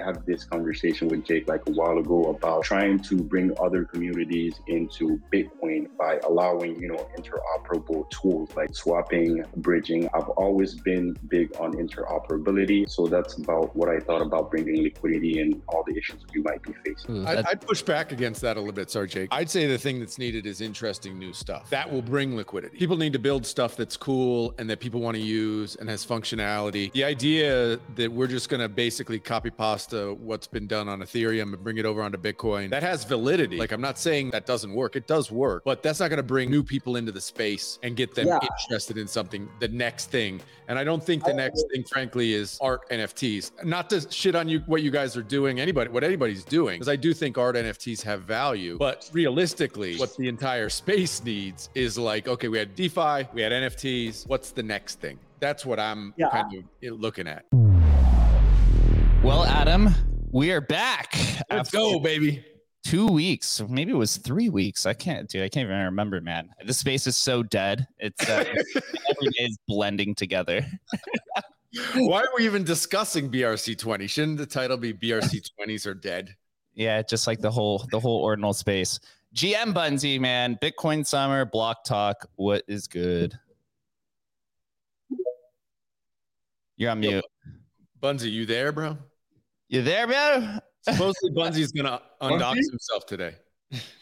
I had this conversation with Jake like a while ago about trying to bring other communities into Bitcoin by allowing, you know, interoperable tools like swapping, bridging. I've always been big on interoperability. So that's about what I thought about bringing liquidity and all the issues we might be facing. Hmm, I'd, I'd push back against that a little bit. Sorry, Jake. I'd say the thing that's needed is interesting new stuff. That will bring liquidity. People need to build stuff that's cool and that people want to use and has functionality. The idea that we're just going to basically copy pasta what's been done on Ethereum and bring it over onto Bitcoin, that has validity. Like, I'm not saying that doesn't work. It does work, but that's not going to bring new people into the space and get them Yeah. interested in something, the next thing. And I don't think the next thing, frankly, is art NFTs. Not to shit on you, what you guys are doing, anybody, what anybody's doing, because I do think art NFTs have value. But realistically, what the entire space needs is like, okay, we had DeFi, we had NFTs. What's the next thing? That's what I'm Yeah. kind of eh, looking at. Well, Adam, we are back. Let's go, baby. Two weeks, maybe it was three weeks. I can't, dude. I can't even remember, man. The space is so dead. It's uh, every day is blending together. Why are we even discussing BRC 20? Shouldn't the title be BRC 20s are dead? Yeah, just like the whole the whole ordinal space. GM Bunzy, man. Bitcoin Summer, Block Talk. What is good? You're on mute. Bunzy, you there, bro? You there, bro? Supposedly Bunzy's gonna undox Bunzy? himself today.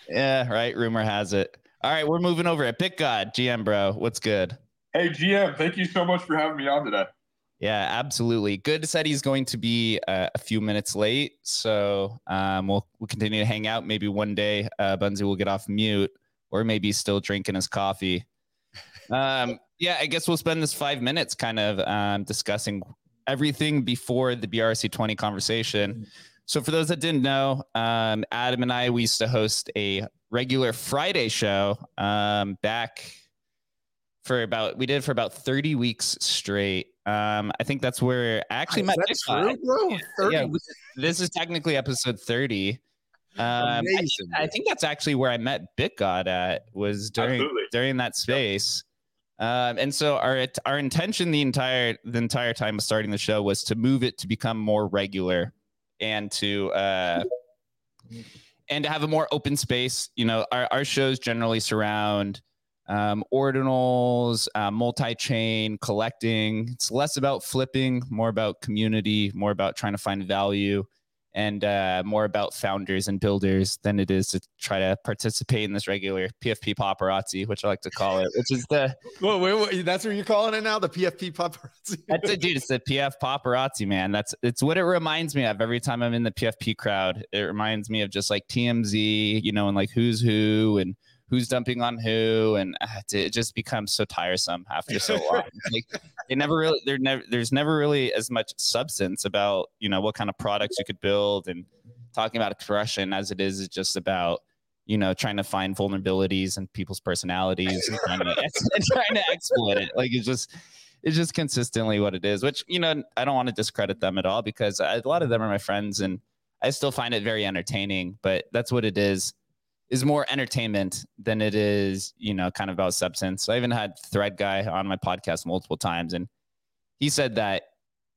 Yeah, right. Rumor has it. All right, we're moving over at BitGod. GM, bro. What's good? Hey, GM, thank you so much for having me on today. Yeah, absolutely. Good said he's going to be uh, a few minutes late, so um, we'll we'll continue to hang out. Maybe one day uh, Bunzy will get off mute, or maybe he's still drinking his coffee. Um, yeah, I guess we'll spend this five minutes kind of um, discussing everything before the BRC twenty conversation. So, for those that didn't know, um, Adam and I we used to host a regular Friday show um, back for about we did it for about 30 weeks straight. Um, I think that's where I actually met Nick Guy. bro? Yeah, this is technically episode 30. Um, I, Amazing, I think that's actually where I met BitGod at was during Absolutely. during that space. Um, and so our our intention the entire the entire time of starting the show was to move it to become more regular and to uh, and to have a more open space. You know, our, our shows generally surround um, ordinals, uh, multi-chain collecting. It's less about flipping, more about community, more about trying to find value, and uh, more about founders and builders than it is to try to participate in this regular PFP paparazzi, which I like to call it, which is the Whoa, wait, wait, that's what you're calling it now? The PFP paparazzi? that's it, dude. It's the PF paparazzi, man. That's it's what it reminds me of every time I'm in the PFP crowd. It reminds me of just like TMZ, you know, and like who's who and who's dumping on who, and uh, it- just becomes so tiresome after so long. like they never really, there never, there's never really as much substance about you know what kind of products you could build and talking about expression as it is is just about you know trying to find vulnerabilities in people's personalities and trying to, and trying to exploit it. Like it's just it's just consistently what it is which you know i don't want to discredit them at all because a lot of them are my friends and i still find it very entertaining but that's what it is is more entertainment than it is you know kind of about substance i even had thread guy on my podcast multiple times and he said that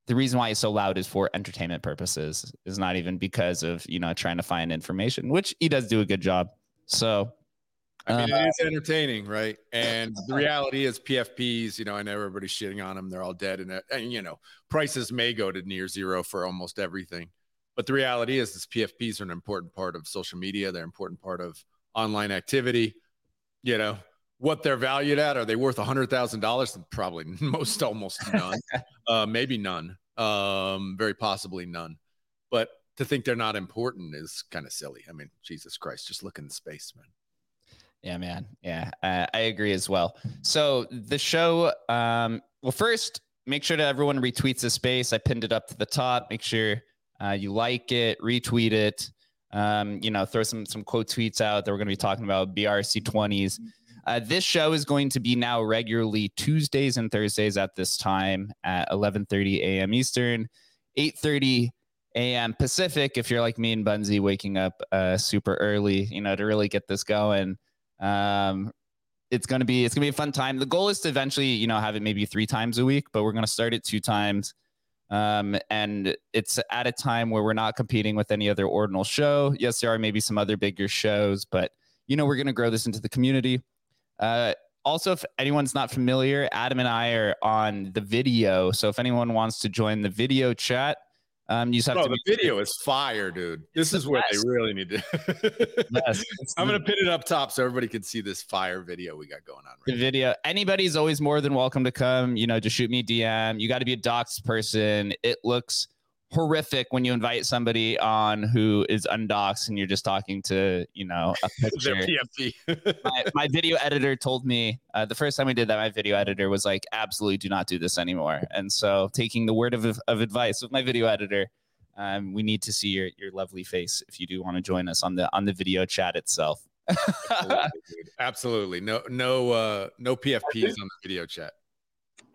the reason why he's so loud is for entertainment purposes is not even because of you know trying to find information which he does do a good job so I mean, Uh, it is entertaining, right? And the reality is, PFPs, you know, I know everybody's shitting on them. They're all dead. And, uh, and, you know, prices may go to near zero for almost everything. But the reality is, is PFPs are an important part of social media. They're an important part of online activity. You know, what they're valued at, are they worth a $100,000? Probably most, almost none. uh, maybe none. Um, very possibly none. But to think they're not important is kind of silly. I mean, Jesus Christ, just look in the space, man. Yeah, man. Yeah, uh, I agree as well. So the show, um, well, first, make sure that everyone retweets the space. I pinned it up to the top. Make sure uh, you like it, retweet it. Um, you know, throw some some quote tweets out that we're going to be talking about BRC twenties. Uh, this show is going to be now regularly Tuesdays and Thursdays at this time at 11:30 a.m. Eastern, 8:30 a.m. Pacific. If you're like me and Bunzy, waking up uh, super early, you know, to really get this going. Um, it's gonna be it's gonna be a fun time. The goal is to eventually, you know, have it maybe three times a week, but we're gonna start it two times. Um, and it's at a time where we're not competing with any other ordinal show. Yes, there are maybe some other bigger shows, but you know, we're going to grow this into the community. Uh, also, if anyone's not familiar, Adam and I are on the video. So if anyone wants to join the video chat, um, you just have Bro, to. the video is fire, dude. This is where they really need to. Yes. I'm gonna pin it up top so everybody can see this fire video we got going on the right. video. Anybody's always more than welcome to come. You know, just shoot me a DM. You got to be a doxed person. It looks horrific when you invite somebody on who is undoxed and you're just talking to, you know, a picture. My, my video editor told me uh, the first time we did that, my video editor was like, absolutely do not do this anymore. And so, taking the word of, of advice of my video editor, um, we need to see your, your lovely face if you do want to join us on the on the video chat itself. Absolutely. Absolutely. No, no, uh, no PFPs on the video chat.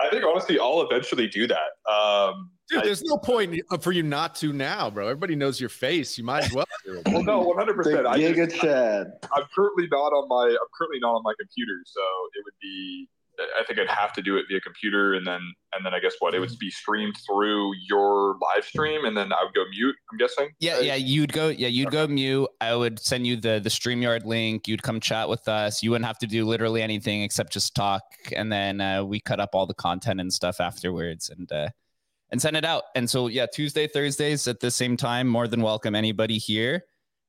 I think honestly, I'll eventually do that. Um, Dude, I- there's no point for you not to now, bro. Everybody knows your face. You might as well. well, no, one hundred The percent. I just, Chad. I'm currently not on my. I'm currently not on my computer, so it would be. I think I'd have to do it via computer, and then and then I guess what it would be streamed through your live stream, and then I would go mute. I'm guessing. Yeah, yeah, you'd go. Yeah, you'd go mute. I would send you the the Streamyard link. You'd come chat with us. You wouldn't have to do literally anything except just talk, and then uh, we cut up all the content and stuff afterwards, and uh, and send it out. And so yeah, Tuesday, Thursdays at the same time. More than welcome anybody here.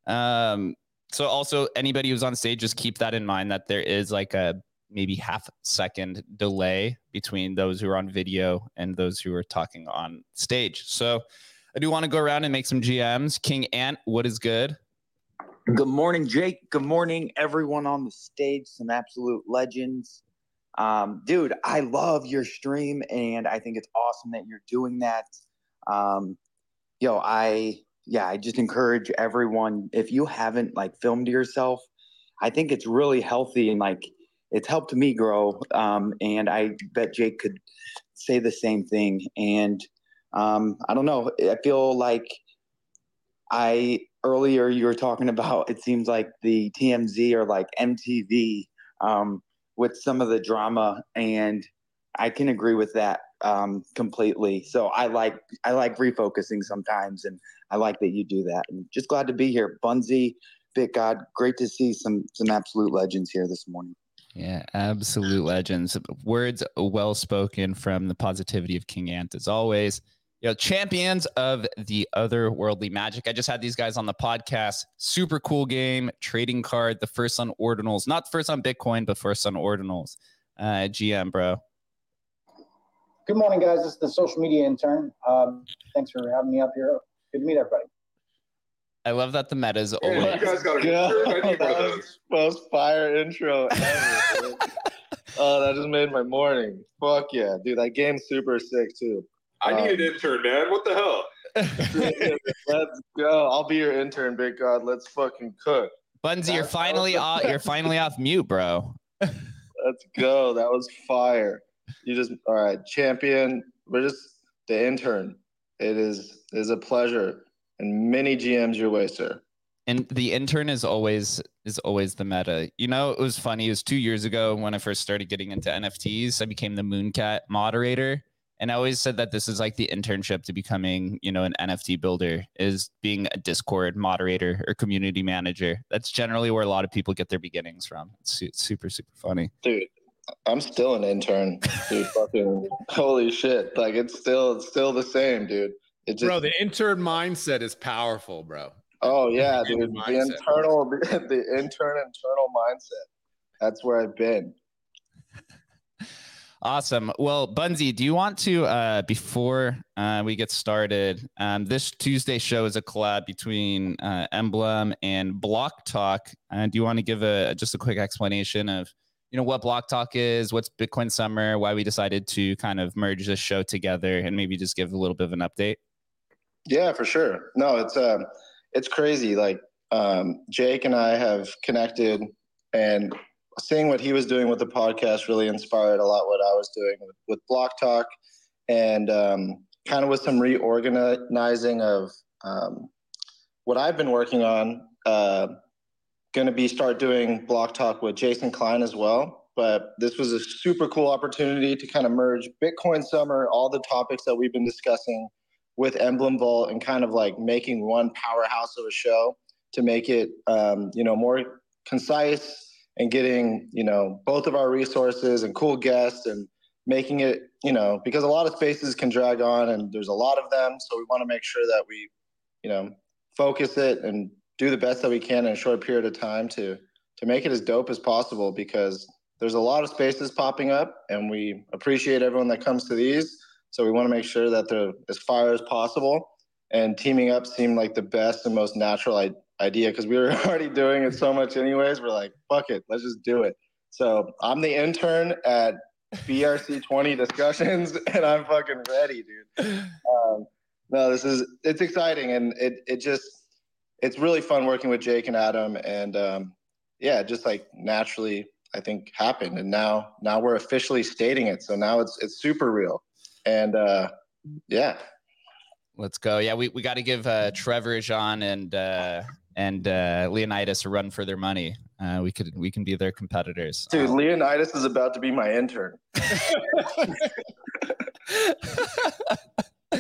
Um, so also anybody who's on stage, just keep that in mind that there is like a maybe half second delay between those who are on video and those who are talking on stage. So I do want to go around and make some GMs. King Ant, what is good? Good morning, Jake. Good morning, everyone on the stage. Some absolute legends. Um, dude, I love your stream, and I think it's awesome that you're doing that. Um, yo, I yeah, I just encourage everyone if you haven't like filmed yourself, I think it's really healthy and like it's helped me grow. Um, and I bet Jake could say the same thing. And um, I don't know, I feel like I earlier you were talking about it seems like the TMZ or like MTV um, with some of the drama, and I can agree with that um, completely. So I like I like refocusing sometimes, and I like that you do that. And just glad to be here, Bunzy, BitGod. Great to see some some absolute legends here this morning. Yeah, absolute legends. Words well spoken from the positivity of King Ant as always. You know, champions of the otherworldly magic. I just had these guys on the podcast. Super cool game, trading card, the first on ordinals, not first on Bitcoin, but first on ordinals. Uh, GM, bro. Good morning, guys. This is the social media intern. Um, thanks for having me up here. Good to meet everybody. I love that the meta is Hey, always. you guys got a Go. shirt? I need one of That was most fire intro ever. oh, that just made my morning. Fuck yeah, dude. That game's super sick too. I need an Um, intern, man. What the hell? Let's go. I'll be your intern, bitgod. Let's fucking cook. Bunzy, you're finally off. You're finally off mute, bro. Let's go. That was fire. You just all right, champion. We're just the intern. It is is a pleasure. And many GMs your way, sir. and the intern is always is always the meta. You know, it was funny. It was two years ago when I first started getting into NFTs. I became the Mooncat moderator, and I always said that this is like the internship to becoming, you know, an NFT builder is being a Discord moderator or community manager. That's generally where a lot of people get their beginnings from. It's su- super super funny. Dude, I'm still an intern. Dude, fucking holy shit. Like it's still it's still the same, dude. It just bro, the intern mindset is powerful, bro. Oh yeah, Kind of dude. The internal, the, the intern internal mindset. That's where I've been. Awesome. Well, Bunzy, do you want to, uh, before uh, we get started, um, this Tuesday show is a collab between uh, Emblem and Block Talk. Uh, do you want to give a just a quick explanation of, you know, what Block Talk is, what's Bitcoin Summer, why we decided to kind of merge this show together, and maybe just give a little bit of an update? Yeah, for sure. No, it's um, it's crazy. Like um, Jake and I have connected, and seeing what he was doing with the podcast really inspired a lot what I was doing with, with Block Talk, and um, kind of with some reorganizing of um, what I've been working on. Uh, going to be start doing Block Talk with Jason Klein as well. But this was a super cool opportunity to kind of merge Bitcoin Summer, all the topics that we've been discussing with Emblem Vault and kind of like making one powerhouse of a show to make it, um, you know, more concise and getting, you know, both of our resources and cool guests and making it, you know, because a lot of spaces can drag on and there's a lot of them. So we want to make sure that we, you know, focus it and do the best that we can in a short period of time to to make it as dope as possible because there's a lot of spaces popping up and we appreciate everyone that comes to these so we want to make sure that they're as far as possible. And teaming up seemed like the best and most natural I- idea because we were already doing it so much anyways. We're like fuck it let's just do it. So i'm the intern at brc 20 discussions and i'm fucking ready dude. Um, no this is it's exciting and it, it just it's really fun working with jake and adam and um, yeah just like naturally i think happened. And now now we're officially stating it. So now it's it's super real and uh yeah Let's go. Yeah, we, we got to give uh, Trevor, Jean, and uh, and uh, Leonidas a run for their money. Uh, we could we can be their competitors. dude leonidas is about to be my intern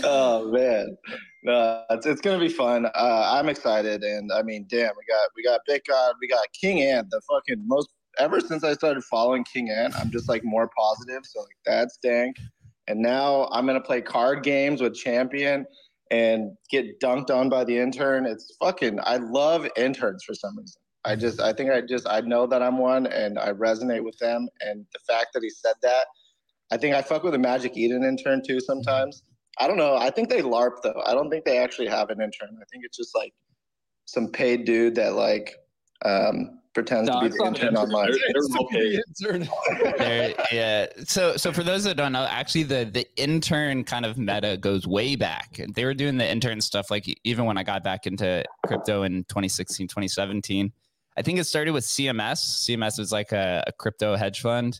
oh man no it's, it's gonna be fun uh, i'm excited and i mean damn we got we got bitgod we got king ant the fucking most ever since i started following king ant i'm just like more positive so like that's dank and now i'm gonna play card games with champion and get dunked on by the intern it's fucking i love interns for some reason i just i think i just i know that i'm one and i resonate with them and the fact that he said that i think i fuck with a magic eden intern too sometimes I don't know. I think they LARP though. I don't think they actually have an intern. I think it's just like some paid dude that like um, pretends No, to be the intern intern. online. They're- they're well paid. Intern. Yeah. So so for those that don't know, actually the the intern kind of meta goes way back. They were doing the intern stuff like even when I got back into crypto in 2016, 2017. I think it started with CMS. CMS was like a, a crypto hedge fund.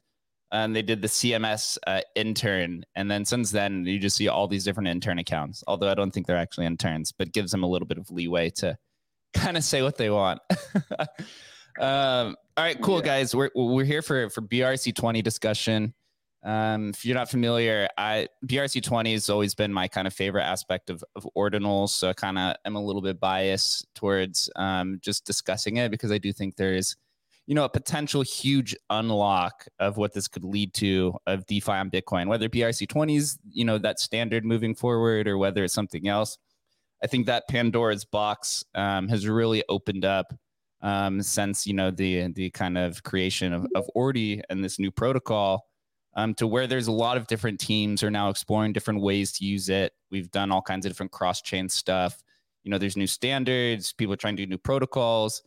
And they did the CMS uh, intern, and then since then you just see all these different intern accounts. Although I don't think they're actually interns, but gives them a little bit of leeway to kind of say what they want. um, all right, cool Yeah. guys. We're we're here for for BRC 20 discussion. Um, if you're not familiar, I BRC 20 has always been my kind of favorite aspect of, of ordinals. So I kind of am a little bit biased towards um, just discussing it because I do think there is, you know, a potential huge unlock of what this could lead to of DeFi on Bitcoin, whether BRC 20 is, you know, that standard moving forward or whether it's something else. I think that Pandora's box um, has really opened up um, since you know the the kind of creation of, of Ordi and this new protocol um, to where there's a lot of different teams are now exploring different ways to use it. We've done all kinds of different cross chain stuff. You know, there's new standards, people are trying to do new protocols.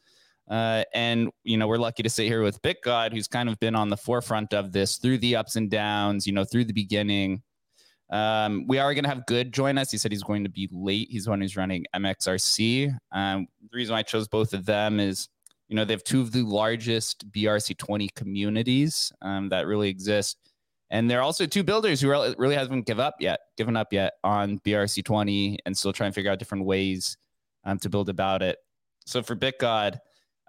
Uh, and you know, we're lucky to sit here with BitGod, who's kind of been on the forefront of this through the ups and downs, you know, through the beginning. Um, we are going to have Good join us. He said he's going to be late. He's one who's running MXRC. Um, the reason I chose both of them is, you know, they have two of the largest BRC20 communities um, that really exist. And they're also two builders who really haven't give up yet, given up yet on BRC20 and still trying to figure out different ways um, to build about it. So for BitGod,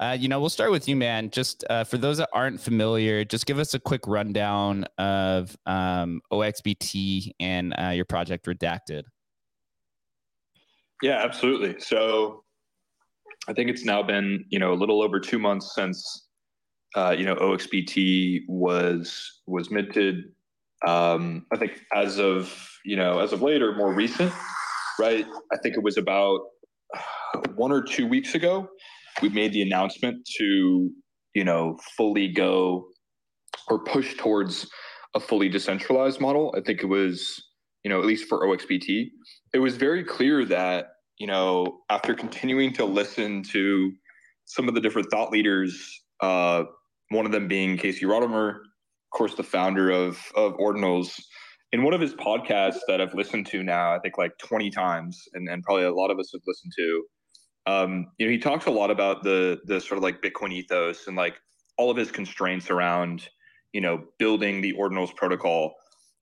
uh, you know, we'll start with you, man. Just uh, for those that aren't familiar, just give us a quick rundown of um, OXBT and uh, your project Redacted. Yeah, absolutely. So I think it's now been, you know, a little over two months since, uh, you know, OXBT was was minted. Um, I think as of, you know, as of later, more recent, right? I think it was about one or two weeks ago, we made the announcement to, you know, fully go or push towards a fully decentralized model. I think it was, you know, at least for OXBT, it was very clear that you know after continuing to listen to some of the different thought leaders uh, one of them being casey Rodarmor, of course the founder of of ordinals in one of his podcasts that i've listened to now i think like 20 times and, and probably a lot of us have listened to um, you know he talks a lot about the the sort of like bitcoin ethos and like all of his constraints around you know building the ordinals protocol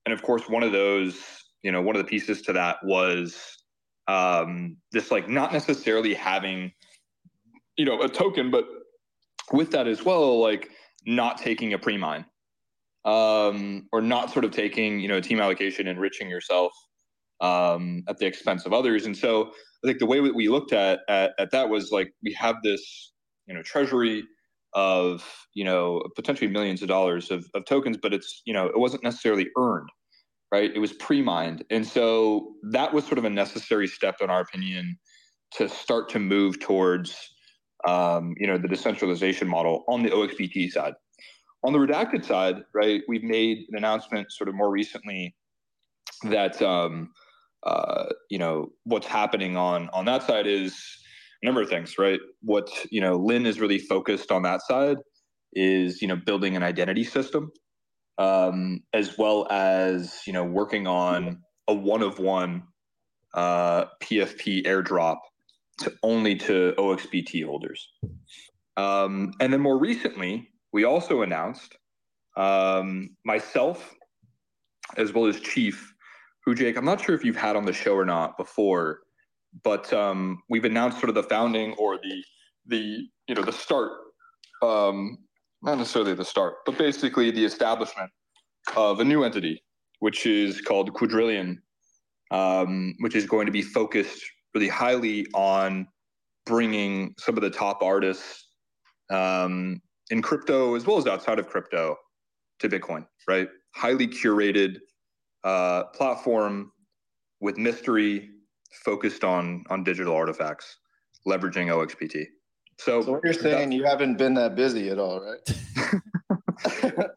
and of course one of those you know one of the pieces to that was um, this like not necessarily having you know a token but with that as well like not taking a pre-mine um, or not sort of taking you know a team allocation enriching yourself um, at the expense of others. And so I think the way that we looked at, at, at that was like we have this you know treasury of you know potentially millions of dollars of, of tokens, but it's you know it wasn't necessarily earned, right? It was pre-mined, and so that was sort of a necessary step in our opinion to start to move towards um, you know the decentralization model on the OXBT side. On the redacted side, right, we've made an announcement sort of more recently that um, uh, you know what's happening on on that side is a number of things, right? What you know, Lyn is really focused on that side is you know building an identity system, um, as well as you know working on a one of one uh, PFP airdrop to only to OXBT holders. Um, and then more recently, we also announced um, myself as well as Chief, who Jake, I'm not sure if you've had on the show or not before, but um, we've announced sort of the founding or the the you know the start, um, not necessarily the start, but basically the establishment of a new entity, which is called Quadrillion, um, which is going to be focused really highly on bringing some of the top artists um, in crypto as well as outside of crypto to Bitcoin, right? Highly curated uh, platform with mystery focused on on digital artifacts, leveraging OXBT. So, so what you're saying, you haven't been that busy at all, right?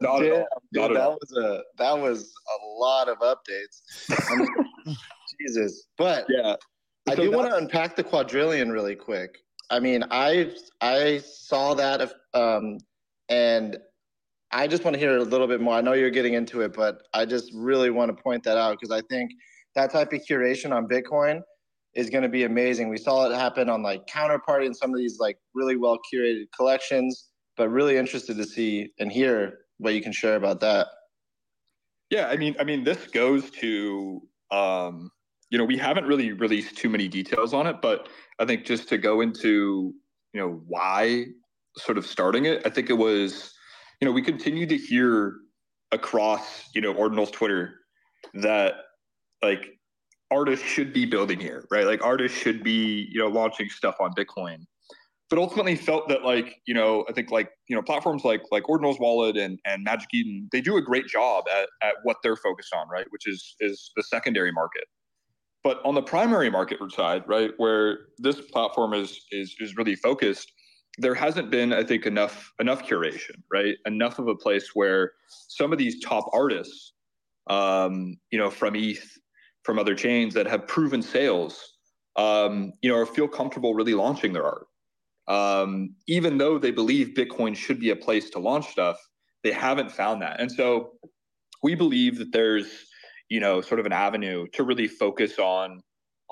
not at all. Not dude, at that all. was a that was a lot of updates. I mean, Jesus, but Yeah. I So do want to unpack the quadrillion really quick. I mean, I I saw that um, and I just want to hear a little bit more. I know you're getting into it, but I just really want to point that out because I think that type of curation on Bitcoin is going to be amazing. We saw it happen on like Counterparty and some of these like really well curated collections, but really interested to see and hear what you can share about that. Yeah, I mean, I mean, this goes to, um, you know, we haven't really released too many details on it, but I think just to go into, you know, why sort of starting it, I think it was, you know, we continue to hear across, you know, Ordinal's Twitter that like artists should be building here, right? Like artists should be, you know, launching stuff on Bitcoin. But ultimately felt that like, you know, I think like, you know, platforms like like Ordinal's Wallet and, and Magic Eden, they do a great job at, at what they're focused on, right? Which is is the secondary market. But on the primary market side, right, where this platform is is is really focused, there hasn't been, I think, enough enough curation, right? Enough of a place where some of these top artists, um, you know, from ETH, from other chains that have proven sales, um, you know, or feel comfortable really launching their art. Um, even though they believe Bitcoin should be a place to launch stuff, they haven't found that. And so we believe that there's, you know, sort of an avenue to really focus on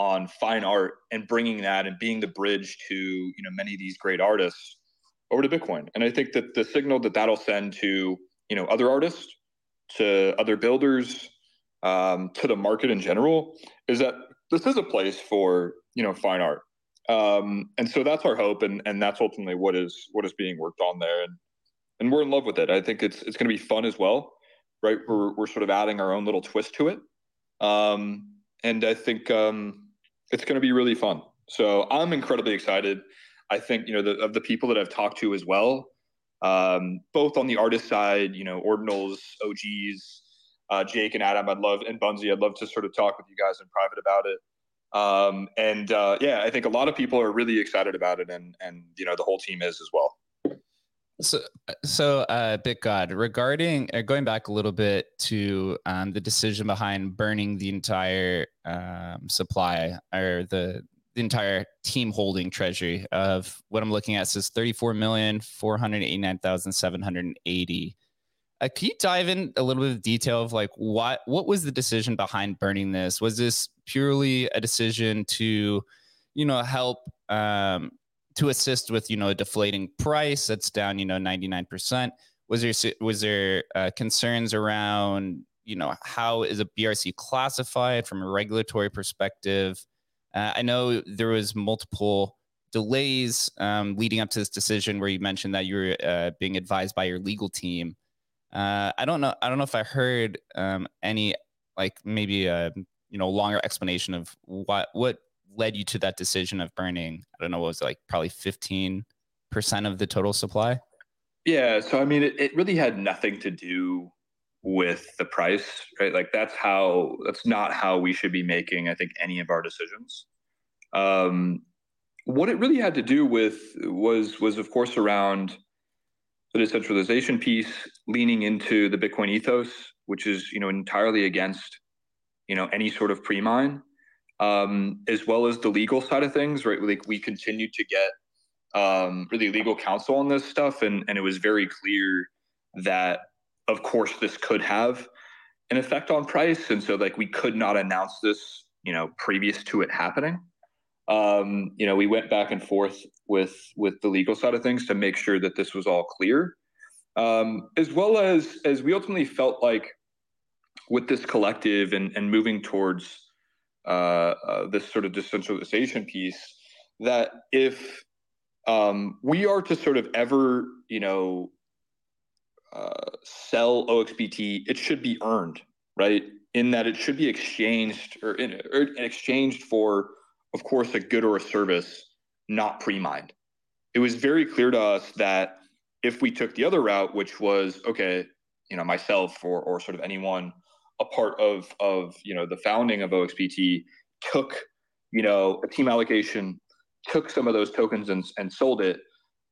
on fine art and bringing that and being the bridge to, you know, many of these great artists over to Bitcoin. And I think that the signal that that'll send to, you know, other artists, to other builders, um, to the market in general, is that this is a place for, you know, fine art. Um, and so that's our hope and and that's ultimately what is what is being worked on there. And and we're in love with it. I think it's it's going to be fun as well right? We're, we're sort of adding our own little twist to it. Um, and i think um, it's going to be really fun. So i'm incredibly excited. I think you know the, of the people that i've talked to as well um, both on the artist side you know ordinals og's uh, jake and adam i'd love and bunzy i'd love to sort of talk with you guys in private about it. Um, and uh, yeah, I think a lot of people are really excited about it, and and you know the whole team is as well. So, so uh, BitGod, regarding uh, going back a little bit to um, the decision behind burning the entire um, supply or the the entire team holding treasury of what I'm looking at says 34 million 489,780. Uh, can you dive in a little bit of detail of like what what was the decision behind burning this? Was this purely a decision to, you know, help um, to assist with you know a deflating price that's down you know 99%? Was there was there uh, concerns around you know how is a BRC classified from a regulatory perspective? Uh, I know there was multiple delays um, leading up to this decision where you mentioned that you were uh, being advised by your legal team. Uh, I don't know. I don't know if I heard um, any like maybe a you know longer explanation of what what led you to that decision of burning i don't know what was it, like probably 15% of the total supply? Yeah so i mean it, it really had nothing to do with the price right? Like that's how that's not how we should be making i think any of our decisions. Um what it really had to do with was was of course around the decentralization piece leaning into the bitcoin ethos which is you know entirely against you know any sort of pre-mine um, as well as the legal side of things right? Like we continued to get um, really legal counsel on this stuff and and it was very clear that of course this could have an effect on price. And so like we could not announce this you know previous to it happening. Um, you know we went back and forth with with the legal side of things to make sure that this was all clear. Um, as well as as we ultimately felt like with this collective and, and moving towards this sort of decentralization piece that if um, we are to sort of ever you know uh, sell oxbt it should be earned right? In that it should be exchanged or, in, or exchanged for of course a good or a service not pre-mined. It was very clear to us that if we took the other route, which was okay, you know, myself or or sort of anyone a part of of you know the founding of OXBT took you know a team allocation, took some of those tokens and and sold it.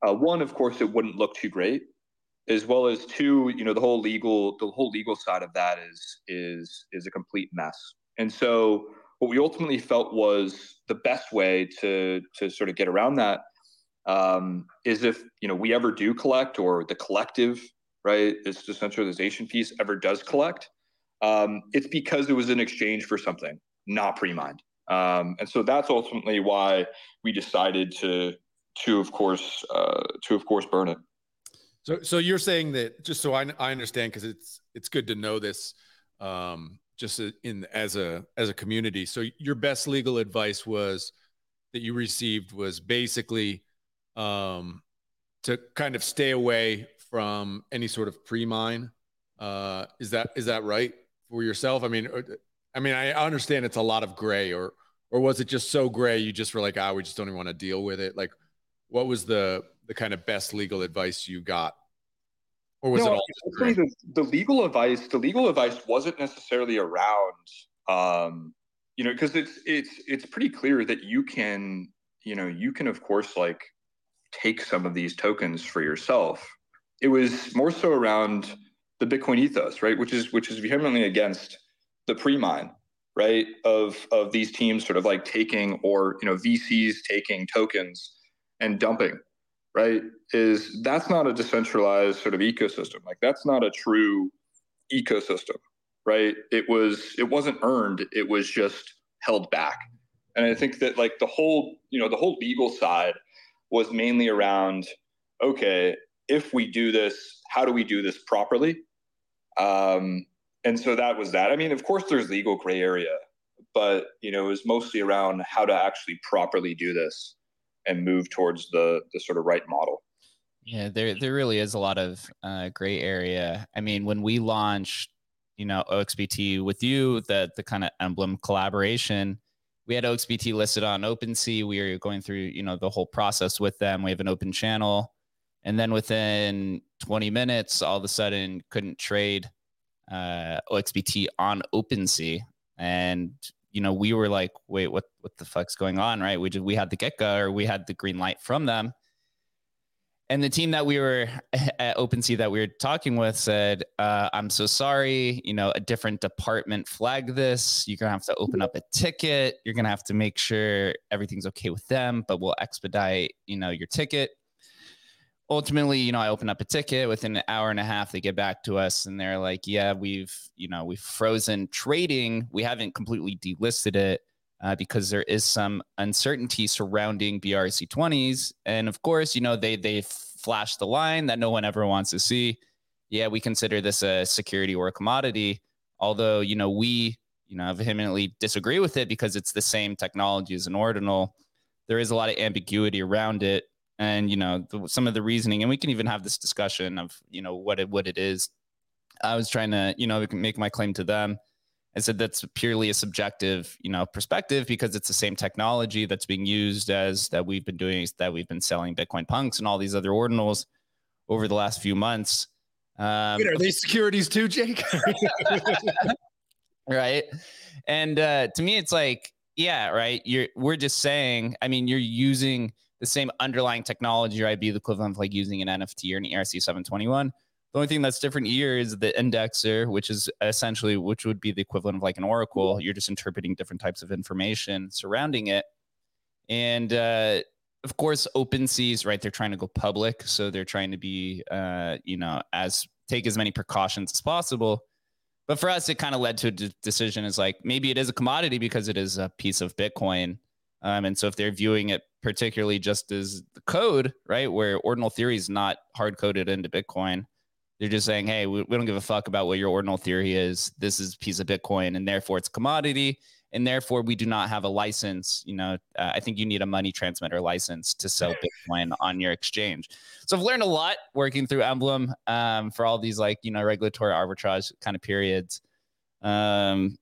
Uh, one, of course, it wouldn't look too great, as well as two, you know, the whole legal the whole legal side of that is is is a complete mess. And so what we ultimately felt was the best way to to sort of get around that um, is if you know we ever do collect or the collective right this decentralization piece ever does collect um, it's because it was in exchange for something not pre-mined. Um, and so that's ultimately why we decided to to of course uh, to of course burn it. So so you're saying that just so i, I understand because it's it's good to know this um, just in as a as a community. So your best legal advice was that you received was basically um, to kind of stay away from any sort of pre-mine. Uh, is that is that right for yourself? I mean, uh, I mean, I understand it's a lot of gray, or or was it just so gray you just were like, ah, we just don't even want to deal with it? Like, what was the the kind of best legal advice you got? Or was no, it all the, the legal advice? The legal advice wasn't necessarily around, um, you know, because it's it's it's pretty clear that you can, you know, you can of course like take some of these tokens for yourself. It was more so around the Bitcoin ethos, right? Which is which is vehemently against the pre-mine, right? Of of these teams sort of like taking or you know VCs taking tokens and dumping, right? Is that's not a decentralized sort of ecosystem. Like that's not a true ecosystem, right? It was it wasn't earned. It was just held back. And I think that like the whole, you know, the whole legal side was mainly around okay, if we do this, how do we do this properly? Um, and so that was that. I mean, of course, there's legal gray area, but you know, it was mostly around how to actually properly do this and move towards the the sort of right model. Yeah, there there really is a lot of uh, gray area. I mean, when we launched, you know, OXBT with you, the the kind of emblem collaboration, we had OXBT listed on OpenSea. We were going through, you know, the whole process with them. We have an open channel. And then within 20 minutes, all of a sudden couldn't trade uh, OXBT on OpenSea. And, you know, we were like, wait, what, what the fuck's going on? Right. We, just, we had the get go or we had the green light from them and the team that we were at OpenSea that we were talking with said, uh, "I'm so sorry. You know, a different department flagged this. You're gonna have to open up a ticket. You're gonna have to make sure everything's okay with them, but we'll expedite, you know, your ticket." Ultimately, you know, I open up a ticket. Within an hour and a half, they get back to us and they're like, "Yeah, we've, you know, we've frozen trading. We haven't completely delisted it." Uh, because there is some uncertainty surrounding BRC20s. And of course, you know, they they flash the line that no one ever wants to see. Yeah, we consider this a security or a commodity, although, you know, we, you know, vehemently disagree with it because it's the same technology as an ordinal. There is a lot of ambiguity around it. And, you know, the, some of the reasoning, and we can even have this discussion of, you know, what it, what it is. I was trying to, you know, make my claim to them I said that's purely a subjective, you know, perspective because it's the same technology that's being used as that we've been doing that we've been selling Bitcoin punks and all these other ordinals over the last few months. Um, Wait, are they securities too, Jake? right. And uh, to me, it's like, yeah, right. You're we're just saying. I mean, you're using the same underlying technology, right? Be the equivalent of like using an NFT or an ERC 721 the only thing that's different here is the indexer, which is essentially which would be the equivalent of like an oracle. You're just interpreting different types of information surrounding it. And uh, of course, OpenSea's right. They're trying to go public, so they're trying to be, uh, you know, as take as many precautions as possible. But for us, it kind of led to a d- decision is like maybe it is a commodity because it is a piece of Bitcoin. Um, and so if they're viewing it particularly just as the code, right, where ordinal theory is not hard coded into Bitcoin, they're just saying, hey, we, we don't give a fuck about what your ordinal theory is. This is a piece of Bitcoin, and therefore it's commodity, and therefore we do not have a license. You know, uh, I think you need a money transmitter license to sell Bitcoin on your exchange. So I've learned a lot working through Emblem um, for all these like you know regulatory arbitrage kind of periods. Um,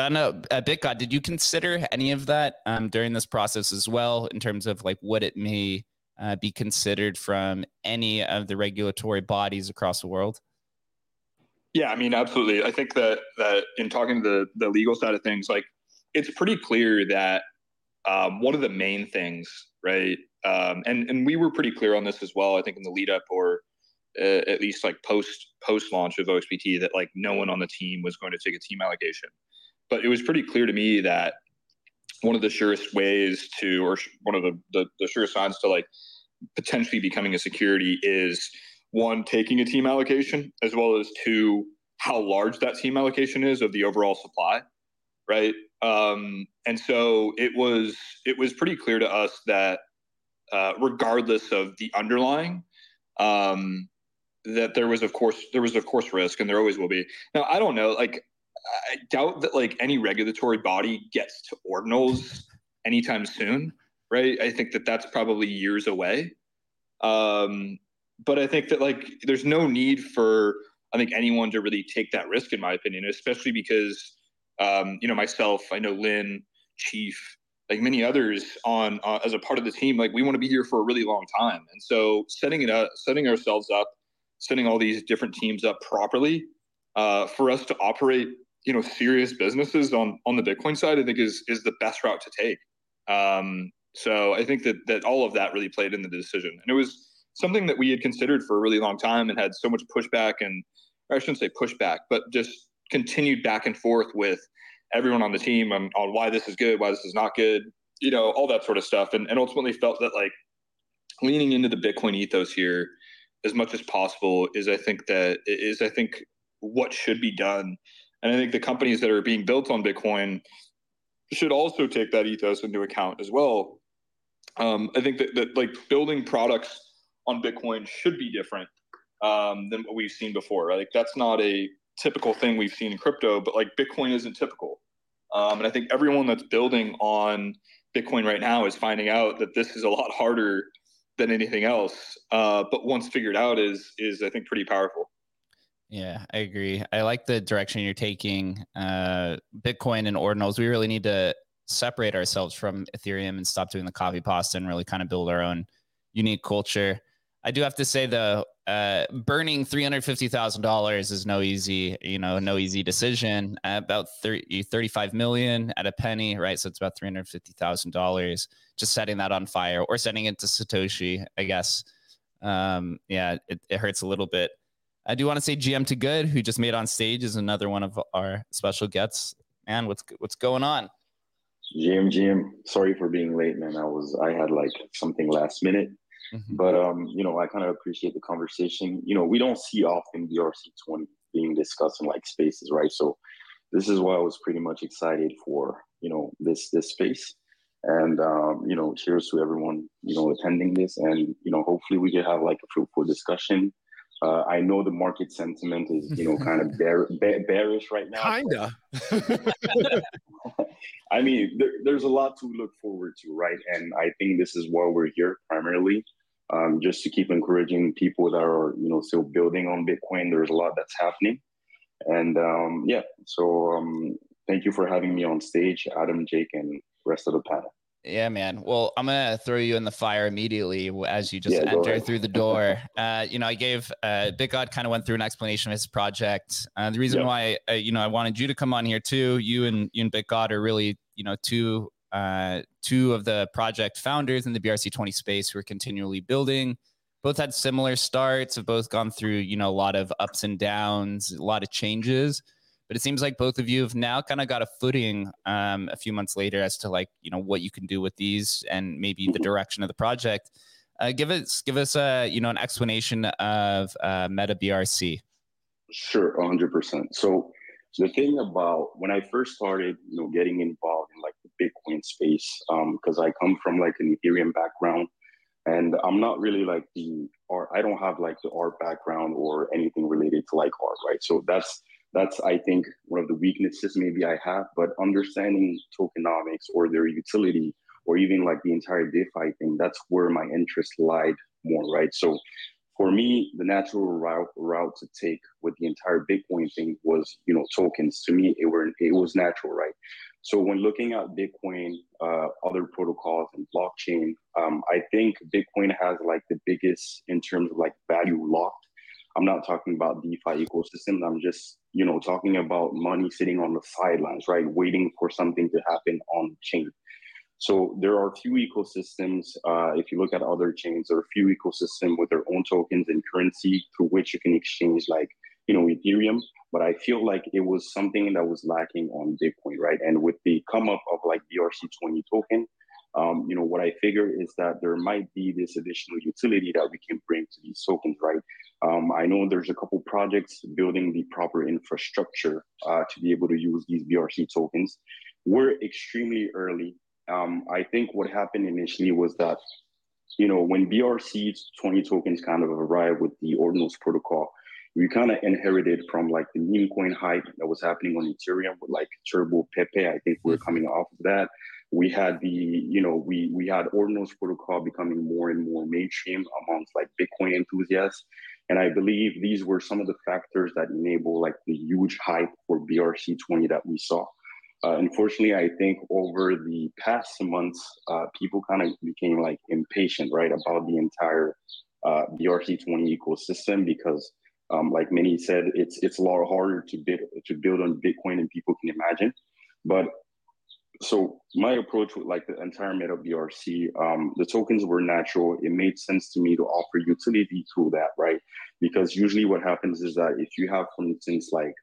I know uh, BitGod, did you consider any of that um, during this process as well in terms of like what it may uh, be considered from any of the regulatory bodies across the world? Yeah, I mean, absolutely. I think that that in talking to the the legal side of things, like it's pretty clear that um, one of the main things, right? Um, and and we were pretty clear on this as well. I think in the lead up or uh, at least like post post launch of OXBT that like no one on the team was going to take a team allocation. But it was pretty clear to me that one of the surest ways to, or one of the, the, the surest signs to like potentially becoming a security is one, taking a team allocation, as well as two, how large that team allocation is of the overall supply. Right. Um, and so it was it was pretty clear to us that uh, regardless of the underlying, um, that there was of course there was of course risk, and there always will be. Now I don't know, like I doubt that like any regulatory body gets to ordinals anytime soon, right? I think that that's probably years away. Um, but I think that like there's no need for I think anyone to really take that risk, in my opinion, especially because um, you know myself, I know Lynn, Chief, like many others on uh, as a part of the team, like we want to be here for a really long time, and so setting it up, setting ourselves up, setting all these different teams up properly uh, for us to operate you know serious businesses on on the Bitcoin side, I think is is the best route to take. Um, so I think that that all of that really played in the decision, and it was something that we had considered for a really long time and had so much pushback and I shouldn't say pushback, but just continued back and forth with everyone on the team on, on why this is good, why this is not good, you know, all that sort of stuff, and and ultimately felt that like leaning into the Bitcoin ethos here as much as possible is I think that is I think what should be done and I think the companies that are being built on Bitcoin should also take that ethos into account as well. Um, I think that, that like building products on Bitcoin should be different um, than what we've seen before. Right? Like that's not a typical thing we've seen in crypto, but like Bitcoin isn't typical. Um, and I think everyone that's building on Bitcoin right now is finding out that this is a lot harder than anything else. Uh, but once figured out, is is I think pretty powerful. Yeah, I agree. I like the direction you're taking. Uh, Bitcoin and ordinals, we really need to separate ourselves from Ethereum and stop doing the copy pasta and really kind of build our own unique culture. I do have to say though, uh, burning three hundred fifty thousand dollars is no easy, you know, no easy decision. About 30, 35 million at a penny, right? So it's about three hundred fifty thousand dollars. Just setting that on fire or sending it to Satoshi, I guess. Um, yeah, it, it hurts a little bit. I do want to say GM to Good, who just made on stage, is another one of our special guests. Man, what's what's going on? GM, GM, sorry for being late, man. I was I had like something last minute, mm-hmm. but um, you know, I kind of appreciate the conversation. You know, we don't see often ERC twenty being discussed in like spaces, right? So this is why I was pretty much excited for you know this this space and um, you know cheers to everyone you know attending this and you know hopefully we can have like a fruitful discussion uh, I know the market sentiment is, you know, kind of bear, bear, bearish right now. Kinda. I mean, there, there's a lot to look forward to, right? And I think this is why we're here primarily, um, just to keep encouraging people that are, you know, still building on Bitcoin. There's a lot that's happening. And um, yeah, so um, thank you for having me on stage, Adam, Jake, and rest of the panel. Yeah, man. Well, I'm gonna throw you in the fire immediately as you just yeah, enter through the door. Uh, you know, I gave uh, BitGod kind of went through an explanation of his project. Uh, the reason yep. why, uh, you know, I wanted you to come on here too. You and you and BitGod are really, you know, two uh, two of the project founders in the BRC20 space who are continually building. Both had similar starts. Have both gone through, you know, a lot of ups and downs, a lot of changes but it seems like both of you have now kind of got a footing um, a few months later as to like you know what you can do with these and maybe the direction of the project. Uh, give us give us a you know an explanation of uh, Meta BRC. Sure, 100. percent So the thing about when I first started, you know, getting involved in like the Bitcoin space, because um, I come from like an Ethereum background, and I'm not really like the art. I don't have like the art background or anything related to like art, right? So that's that's i think one of the weaknesses maybe i have but understanding tokenomics or their utility or even like the entire defi thing that's where my interest lied more right? So for me the natural route route to take with the entire bitcoin thing was you know tokens. To me it were it was natural right? So when looking at bitcoin uh, other protocols and blockchain um, i think bitcoin has like the biggest in terms of like value locked I'm not talking about DeFi ecosystem. I'm just, you know, talking about money sitting on the sidelines, right? Waiting for something to happen on chain. So there are a few ecosystems. Uh, if you look at other chains, there are few ecosystems with their own tokens and currency through which you can exchange, like you know, Ethereum. But I feel like it was something that was lacking on Bitcoin, right? And with the come up of like BRC20 token, um, you know, what I figure is that there might be this additional utility that we can bring to these tokens, right? Um, I know there's a couple projects building the proper infrastructure uh, to be able to use these BRC tokens. We're extremely early. Um, I think what happened initially was that, you know, when BRC 20 tokens kind of arrived with the Ordinals protocol, we kind of inherited from like the meme coin hype that was happening on Ethereum with like Turbo Pepe. I think we're mm-hmm. coming off of that we had the you know we we had ordinals protocol becoming more and more mainstream amongst like bitcoin enthusiasts. And i believe these were some of the factors that enable like the huge hype for brc20 that we saw. Uh, unfortunately i think over the past months uh, people kind of became like impatient right about the entire uh, brc20 ecosystem because um, like many said it's it's a lot harder to bid to build on bitcoin than people can imagine. But so my approach with like the entire meta BRC, um, the tokens were natural. It made sense to me to offer utility through that, right? Because usually what happens is that if you have, for instance, like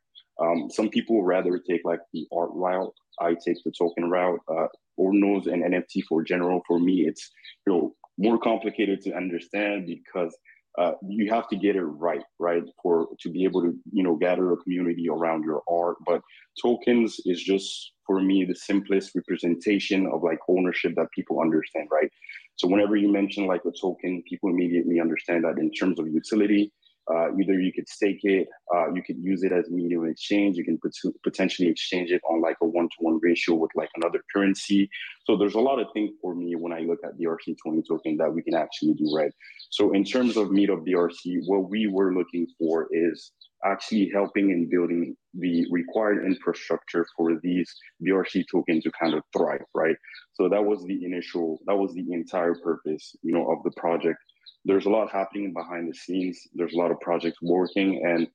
um, some people rather take like the art route. I take the token route. Uh, Ordinals and NFT for general. For me, it's you know more complicated to understand because uh, you have to get it right, right, for to be able to you know gather a community around your art. But tokens is just for me the simplest representation of like ownership that people understand, right? So whenever you mention like a token, people immediately understand that in terms of utility, uh, either you could stake it, uh, you could use it as medium of exchange. You can pot- potentially exchange it on like a one-to-one ratio with like another currency. So there's a lot of things for me when I look at the RC20 token that we can actually do right. So in terms of Meta BRC, what we were looking for is actually helping in building the required infrastructure for these BRC tokens to kind of thrive, right? So that was the initial, that was the entire purpose, you know, of the project there's a lot happening behind the scenes. There's a lot of projects working, and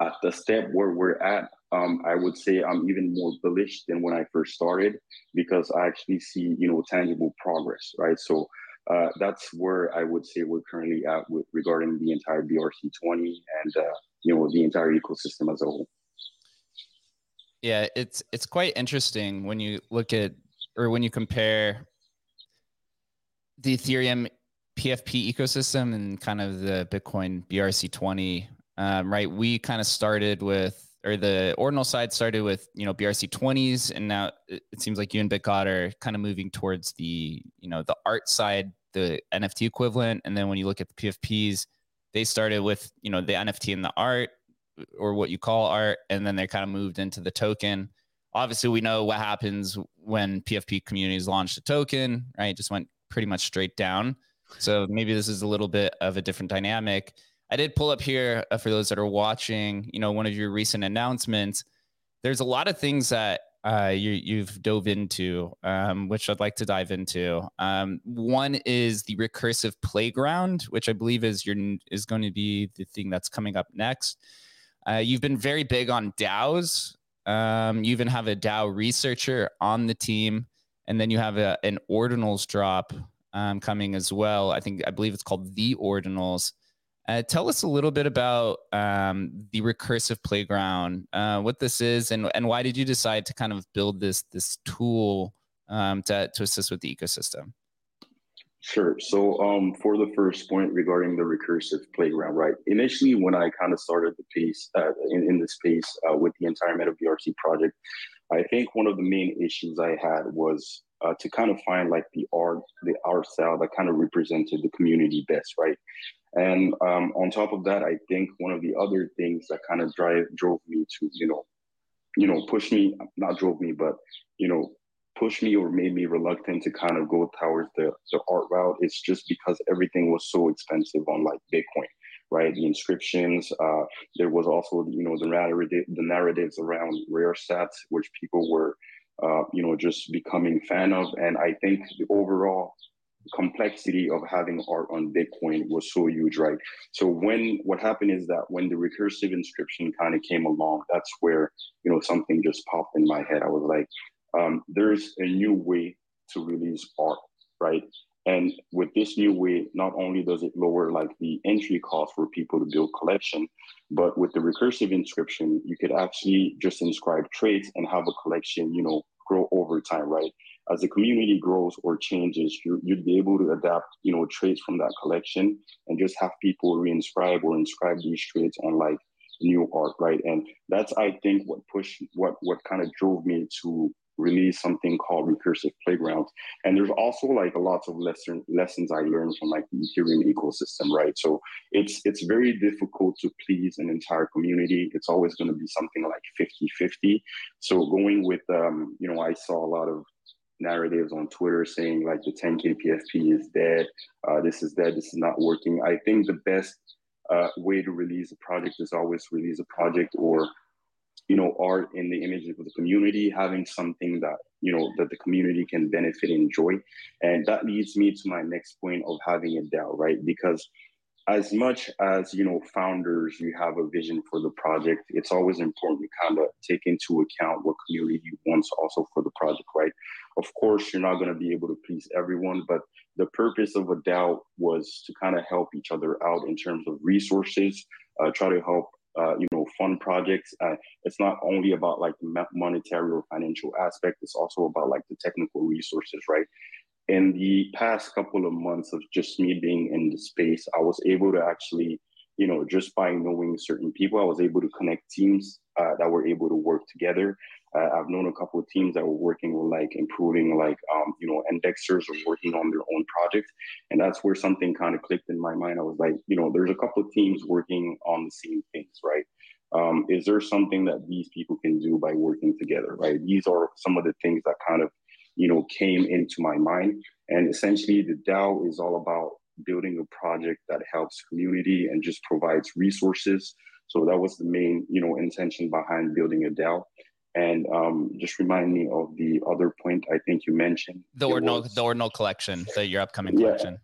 at the step where we're at, um, I would say I'm even more bullish than when I first started because I actually see you know tangible progress, right? So uh, that's where I would say we're currently at with regarding the entire BRC20 and uh, you know the entire ecosystem as a whole. Yeah, it's it's quite interesting when you look at or when you compare the Ethereum PFP ecosystem and kind of the Bitcoin BRC20, um, right? We kind of started with, or the ordinal side started with, you know, BRC20s, and now it, seems like you and BitGod are kind of moving towards the, you know, the art side, the NFT equivalent. And then when you look at the PFPs, they started with, you know, the NFT and the art, or what you call art, and then they kind of moved into the token. Obviously, we know what happens when PFP communities launched a token, right? Just went pretty much straight down. So maybe this is a little bit of a different dynamic. I did pull up here uh, for those that are watching, you know, one of your recent announcements. There's a lot of things that uh, you, you've dove into, um, which I'd like to dive into. Um, one is the recursive playground, which I believe is your is going to be the thing that's coming up next. Uh, you've been very big on DAOs. Um, you even have a DAO researcher on the team, and then you have a, an ordinals drop um, coming as well. I think I believe it's called the ordinals. Uh, tell us a little bit about um, the recursive playground, uh, what this is, and and why did you decide to kind of build this this tool um, to to assist with the ecosystem? Sure. So um, for the first point regarding the recursive playground, right? Initially, when I kind of started the piece uh, in, in the space uh, with the entire MetaBRC project, I think one of the main issues I had was uh, to kind of find like the art, the art style that kind of represented the community best, right? And um, on top of that, I think one of the other things that kind of drive drove me to, you know, you know, push me, not drove me, but you know, push me or made me reluctant to kind of go towards the, the art route it's just because everything was so expensive on like bitcoin right? The inscriptions uh, there was also you know the narrative the narratives around rare sets, which people were uh, you know just becoming fan of. And i think the overall complexity of having art on bitcoin was so huge right? So when what happened is that when the recursive inscription kind of came along that's where you know something just popped in my head. I was like um, there's a new way to release art, right? And with this new way, not only does it lower like the entry cost for people to build collection, but with the recursive inscription, you could actually just inscribe traits and have a collection, you know, grow over time, right? As the community grows or changes, you, would be able to adapt, you know, traits from that collection and just have people reinscribe or inscribe these traits on like new art, right? And that's I think what pushed what what kind of drove me to release something called recursive playgrounds. And there's also like a lot of lesson lessons i learned from like the ethereum ecosystem right? So it's it's very difficult to please an entire community. It's always going to be something like 50 50 so going with um you know i saw a lot of narratives on twitter saying like the 10k pfp is dead uh, this is dead this is not working. I think the best uh, way to release a project is always release a project or you know art in the image of the community having something that you know that the community can benefit and enjoy. And that leads me to my next point of having a dao right? Because as much as you know founders you have a vision for the project it's always important to kind of take into account what community wants also for the project right? Of course you're not going to be able to please everyone but the purpose of a dao was to kind of help each other out in terms of resources uh, try to help uh, you fun projects. Uh, it's not only about like the monetary or financial aspect. It's also about like the technical resources, right? In the past couple of months of just me being in the space, I was able to actually, you know, just by knowing certain people, I was able to connect teams uh, that were able to work together. Uh, I've known a couple of teams that were working on like improving like um, you know indexers or working on their own projects, and that's where something kind of clicked in my mind. I was like, you know, there's a couple of teams working on the same things, right? Um, is there something that these people can do by working together, right? These are some of the things that kind of you know came into my mind, and essentially the DAO is all about building a project that helps community and just provides resources. So that was the main, you know, intention behind building a DAO. And um, just remind me of the other point I think you mentioned. The ordinal, was, the ordinal collection, the your upcoming yeah, collection.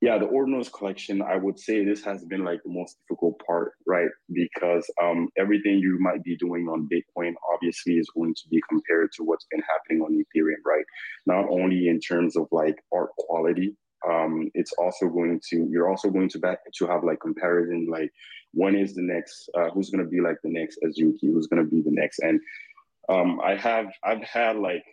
Yeah, the ordinals collection. I would say this has been like the most difficult part, right? Because um, everything you might be doing on Bitcoin obviously is going to be compared to what's been happening on Ethereum, right? Not only in terms of like art quality, um, it's also going to you're also going to back to have like comparison like when is the next uh, who's going to be like the next Azuki who's going to be the next and um, I have I've had like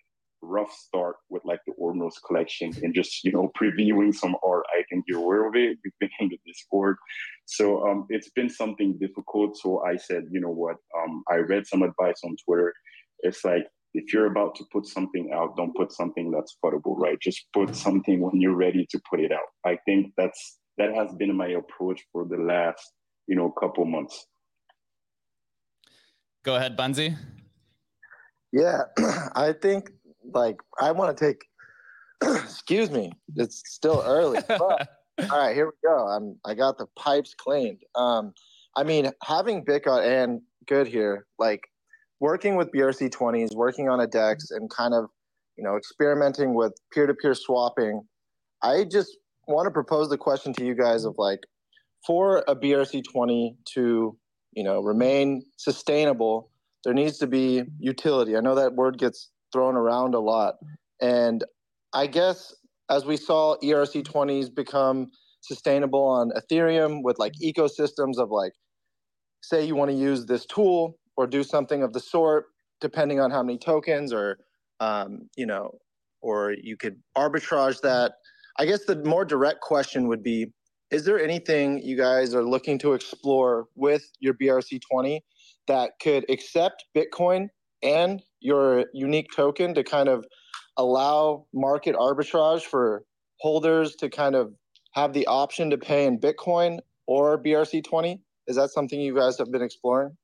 rough start with like the Ordinals collection and just you know previewing some art. I think you're aware of it. You've been in the Discord, so um, it's been something difficult. So I said, you know what? Um, I read some advice on Twitter. It's like if you're about to put something out, don't put something that's puttable, right? Just put something when you're ready to put it out. I think that's that has been my approach for the last you know couple months. Go ahead, Bunzy. Yeah, I think like I want to take. excuse me, it's still early, but All right, here we go. I'm I got the pipes cleaned. Um, I mean, having BitGod and good here, like working with BRC20s, working on a DEX, and kind of, you know, experimenting with peer-to-peer swapping. I just want to propose the question to you guys of like, for a BRC20 to, you know, remain sustainable, there needs to be utility. I know that word gets thrown around a lot, and I guess as we saw ERC20s become sustainable on Ethereum with like ecosystems of like, say you want to use this tool or do something of the sort, depending on how many tokens or, um, you know, or you could arbitrage that. I guess the more direct question would be, is there anything you guys are looking to explore with your BRC20 that could accept Bitcoin and your unique token to kind of allow market arbitrage for holders to kind of have the option to pay in Bitcoin or BRC20? Is that something you guys have been exploring?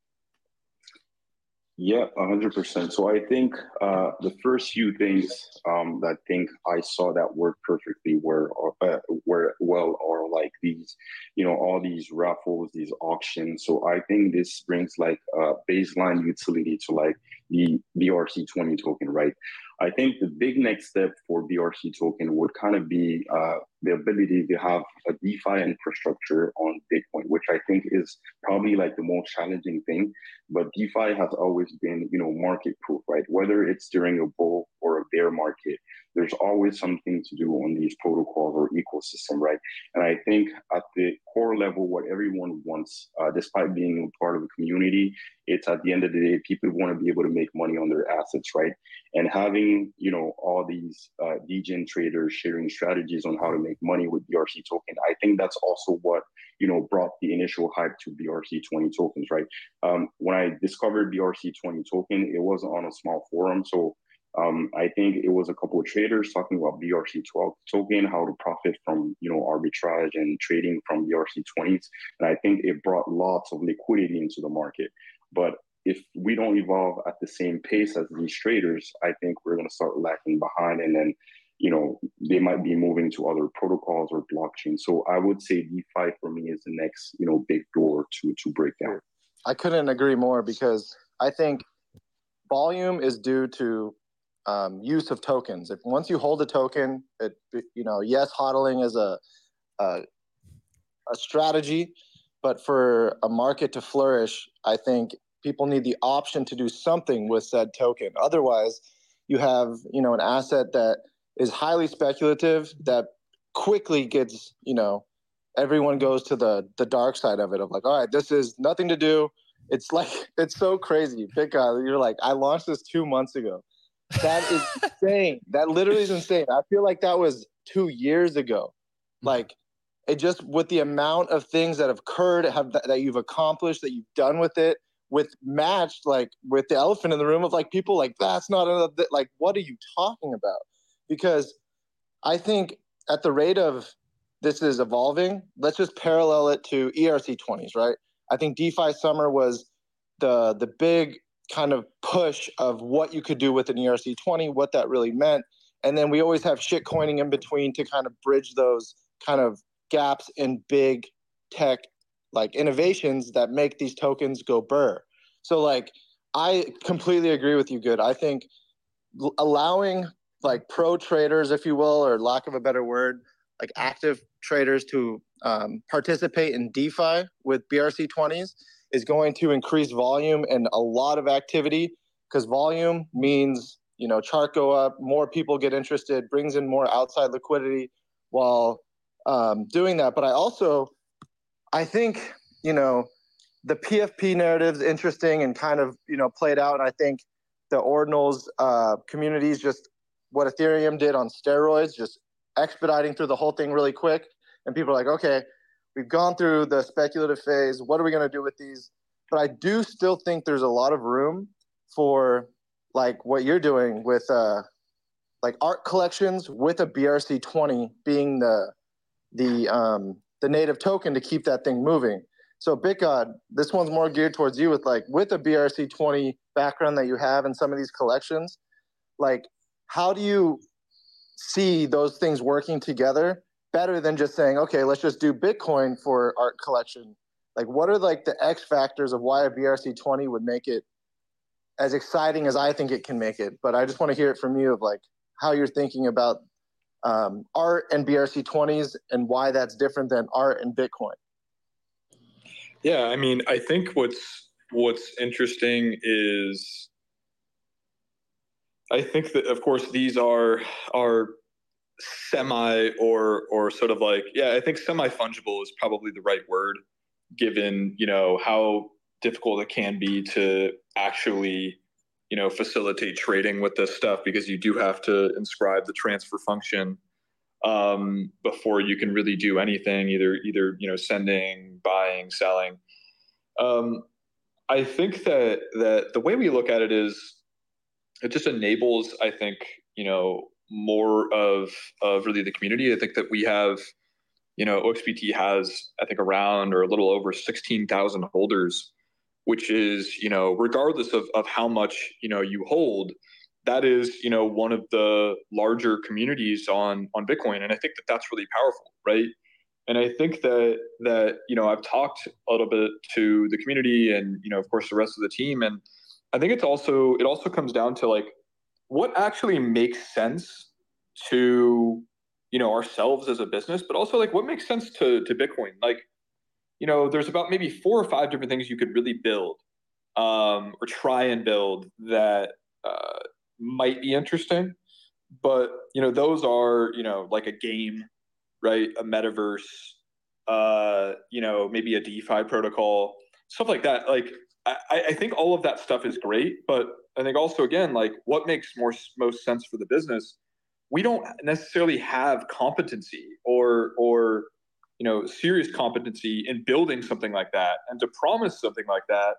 Yeah, hundred percent. So I think uh, the first few things um, that I think I saw that work perfectly were uh, were well are like these, you know, all these raffles, these auctions. So I think this brings like a baseline utility to like the BRC twenty token, right? I think the big next step for BRC token would kind of be uh, the ability to have a DeFi infrastructure on Bitcoin, which I think is probably like the most challenging thing. But DeFi has always been, you know, market proof, right? Whether it's during a bull or a bear market, there's always something to do on these protocols or ecosystem, right? And I think at the core level, what everyone wants, uh, despite being part of a community, it's at the end of the day, people want to be able to make money on their assets, right? And having, you know, all these uh, degen traders sharing strategies on how to make money with BRC token, I think that's also what, you know, brought the initial hype to BRC20 tokens, right? Um, when I discovered BRC20 token, it was on a small forum. So um, I think it was a couple of traders talking about BRC20 token, how to profit from you know arbitrage and trading from BRC20s, and I think it brought lots of liquidity into the market. But if we don't evolve at the same pace as these traders, I think we're going to start lacking behind, and then you know they might be moving to other protocols or blockchain. So I would say DeFi for me is the next you know big door to to break down. I couldn't agree more because I think volume is due to um, use of tokens. If once you hold a token, it you know yes, hodling is a, a a strategy, but for a market to flourish, I think people need the option to do something with said token. Otherwise, you have you know an asset that is highly speculative that quickly gets you know everyone goes to the the dark side of it of like all right this is nothing to do it's like it's so crazy guy you're like i launched this two months ago that is insane. That literally is insane. I feel like that was two years ago. Mm-hmm. Like it just with the amount of things that have occurred, have that you've accomplished, that you've done with it, with matched like with the elephant in the room of like people like that's not enough. Like what are you talking about? Because I think at the rate of this is evolving, let's just parallel it to ERC20s, right? I think DeFi Summer was the the big kind of push of what you could do with an ERC20, what that really meant. And then we always have shit coining in between to kind of bridge those kind of gaps in big tech like innovations that make these tokens go burr. So like I completely agree with you good. I think allowing like pro traders if you will or lack of a better word like active traders to um, participate in DeFi with BRC20s is going to increase volume and a lot of activity because volume means you know chart go up more people get interested brings in more outside liquidity while um, doing that. But i also i think you know the pfp narrative is interesting and kind of you know played out. And i think the ordinals uh, communities just what ethereum did on steroids just expediting through the whole thing really quick and people are like okay We've gone through the speculative phase. What are we going to do with these? But I do still think there's a lot of room for like what you're doing with uh, like art collections with a BRC 20 being the the um, the native token to keep that thing moving. So BitGod, this one's more geared towards you with like with a BRC 20 background that you have in some of these collections. Like, how do you see those things working together better than just saying, okay, let's just do Bitcoin for art collection? Like, what are like the X factors of why a BRC20 would make it as exciting as I think it can make it? But I just want to hear it from you of like how you're thinking about um, art and BRC20s and why that's different than art and Bitcoin. Yeah, I mean, I think what's what's interesting is I think that of course these are are semi or or sort of like yeah, I think semi fungible is probably the right word given, you know, how difficult it can be to actually you know facilitate trading with this stuff because you do have to inscribe the transfer function um, before you can really do anything either either you know sending buying selling. Um, i think that that the way we look at it is it just enables i think you know more of of really the community. I think that we have you know oxbt has i think around or a little over 16000 holders which is you know regardless of, of how much you know you hold that is you know one of the larger communities on on bitcoin. And i think that that's really powerful right? And i think that that you know i've talked a little bit to the community and you know of course the rest of the team. And i think it's also it also comes down to like what actually makes sense to you know ourselves as a business but also like what makes sense to to bitcoin like you know, there's about maybe four or five different things you could really build um, or try and build that uh, might be interesting. But you know, those are you know like a game, right? A metaverse, uh, you know, maybe a DeFi protocol, stuff like that. Like I, I think all of that stuff is great, but I think also again, like what makes more most sense for the business. We don't necessarily have competency or or you know serious competency in building something like that and to promise something like that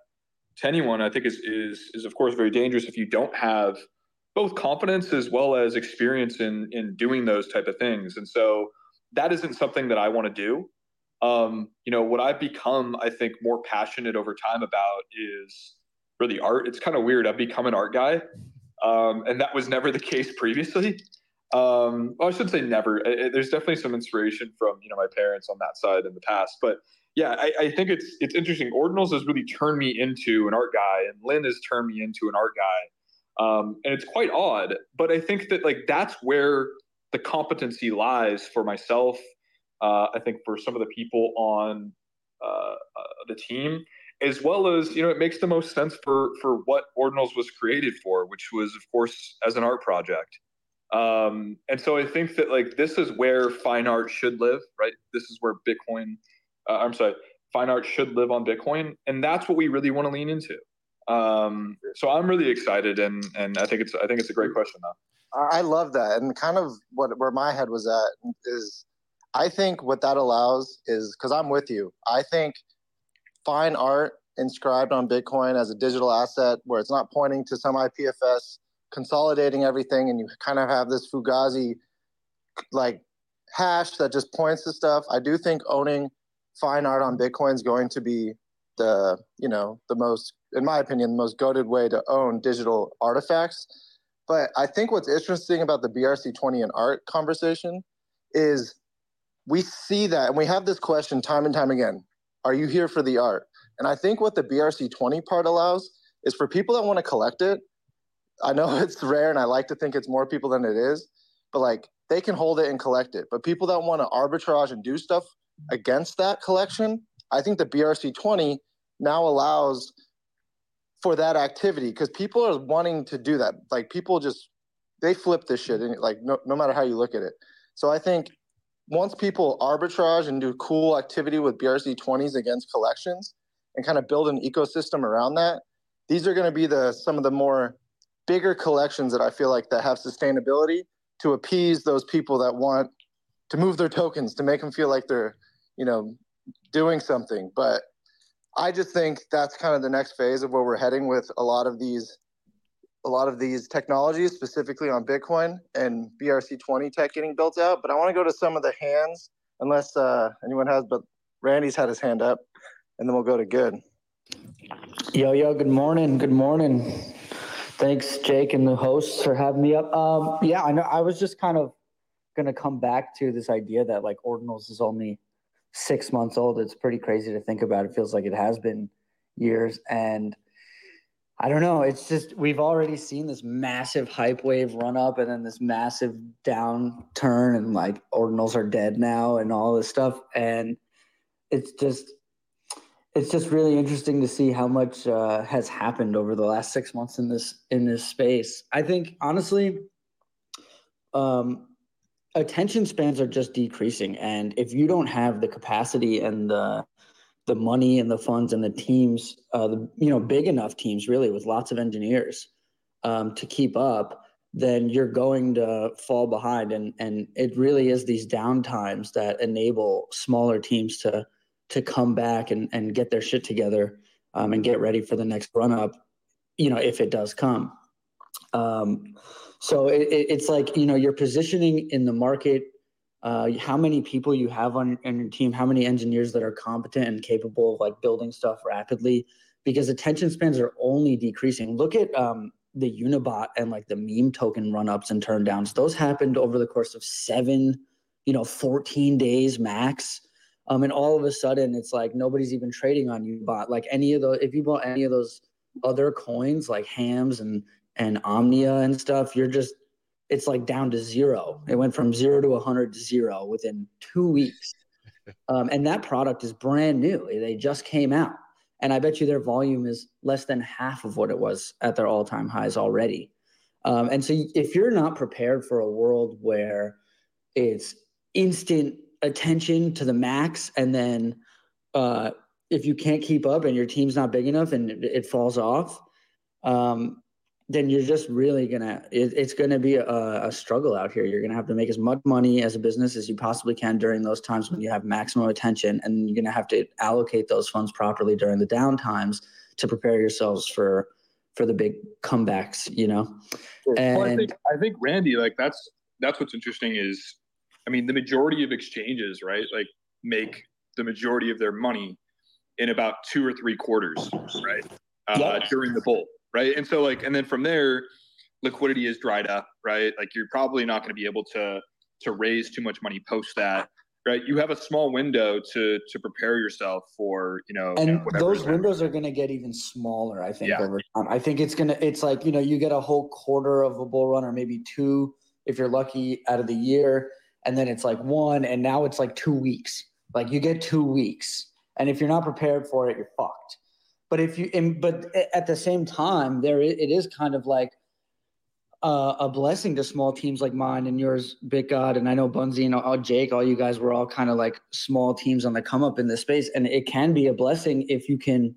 to anyone i think is is is of course very dangerous if you don't have both confidence as well as experience in in doing those type of things and so that isn't something that i want to do um, you know what i've become i think more passionate over time about is really art it's kind of weird i've become an art guy um, and that was never the case previously um, well, I should say never. there's definitely some inspiration from you know my parents on that side in the past, but yeah, I, I, think it's it's interesting. Ordinals has really turned me into an art guy, and Lynn has turned me into an art guy, um, and it's quite odd. But I think that like that's where the competency lies for myself. Uh, I think for some of the people on uh, uh, the team, as well as you know, it makes the most sense for for what Ordinals was created for, which was of course as an art project. Um, and so I think that like this is where fine art should live, right? This is where Bitcoin, uh, I'm sorry, fine art should live on Bitcoin, and that's what we really want to lean into. Um, so I'm really excited, and and I think it's I think it's a great question though. I love that, and kind of what where my head was at is, I think what that allows is because I'm with you. I think fine art inscribed on Bitcoin as a digital asset, where it's not pointing to some IPFS consolidating everything and you kind of have this Fugazi like hash that just points to stuff. I do think owning fine art on Bitcoin is going to be the, you know, the most, in my opinion, the most goaded way to own digital artifacts. But I think what's interesting about the BRC20 and art conversation is we see that and we have this question time and time again Are you here for the art? And I think what the BRC20 part allows is for people that want to collect it I know it's rare and I like to think it's more people than it is, but like they can hold it and collect it. But people that want to arbitrage and do stuff against that collection, I think the BRC 20 now allows for that activity because people are wanting to do that. Like people just they flip this shit and like no, no matter how you look at it. So I think once people arbitrage and do cool activity with BRC 20s against collections and kind of build an ecosystem around that, these are going to be the some of the more bigger collections that I feel like that have sustainability to appease those people that want to move their tokens to make them feel like they're, you know, doing something. But I just think that's kind of the next phase of where we're heading with a lot of these a lot of these technologies, specifically on Bitcoin and BRC20 tech getting built out. But I want to go to some of the hands, unless uh, anyone has. But Randy's had his hand up, and then we'll go to good. Yo, yo, good morning. Good morning. Thanks, Jake and the hosts for having me up. Um, yeah, I know. I was just kind of going to come back to this idea that like ordinals is only six months old. It's pretty crazy to think about. It feels like it has been years. And I don't know. It's just we've already seen this massive hype wave run up and then this massive downturn and like ordinals are dead now and all this stuff. And it's just it's just really interesting to see how much uh, has happened over the last six months in this in this space. I think honestly, um, attention spans are just decreasing, and if you don't have the capacity and the the money and the funds and the teams, uh, the you know big enough teams really with lots of engineers um, to keep up, then you're going to fall behind. And and it really is these downtimes that enable smaller teams to to come back and and get their shit together um, and get ready for the next run up. You know, if it does come. Um, so it, it's like you know you're positioning in the market uh, how many people you have on, on your team, how many engineers that are competent and capable of like building stuff rapidly, because attention spans are only decreasing. Look at um, the Unibot and like the meme token run ups and turn downs. Those happened over the course of seven, you know, 14 days max. Um, and all of a sudden it's like nobody's even trading on Unibot. Like any of those, if you bought any of those other coins like hams and and omnia and stuff you're just it's like down to zero. It went from zero to 100 to zero within two weeks. Um, and that product is brand new. They just came out. And I bet you their volume is less than half of what it was at their all time highs already. Um, and so if you're not prepared for a world where it's instant attention to the max, and then uh, if you can't keep up and your team's not big enough and it, it falls off, um, then you're just really gonna it, it's gonna be a, a, struggle out here. You're gonna have to make as much money as a business as you possibly can during those times when you have maximum attention and you're gonna have to allocate those funds properly during the down times to prepare yourselves for for the big comebacks you know? And well, I, think, I think randy like that's that's what's interesting is i mean the majority of exchanges right like make the majority of their money in about two or three quarters right uh, during the bull right? And so like, and then from there, liquidity is dried up, right? Like you're probably not going to be able to to raise too much money post that, right? You have a small window to to prepare yourself for, you know, and those windows are going to get even smaller. I think yeah. over time. I think it's gonna. It's like you know, you get a whole quarter of a bull run, or maybe two if you're lucky out of the year, and then it's like one, and now it's like two weeks. Like you get two weeks, and if you're not prepared for it, you're fucked. But if you, in, but at the same time, there it is kind of like uh, a blessing to small teams like mine and yours, BitGod, and I know Bunzy and all, Jake. All you guys were all kind of like small teams on the come up in this space, and it can be a blessing if you can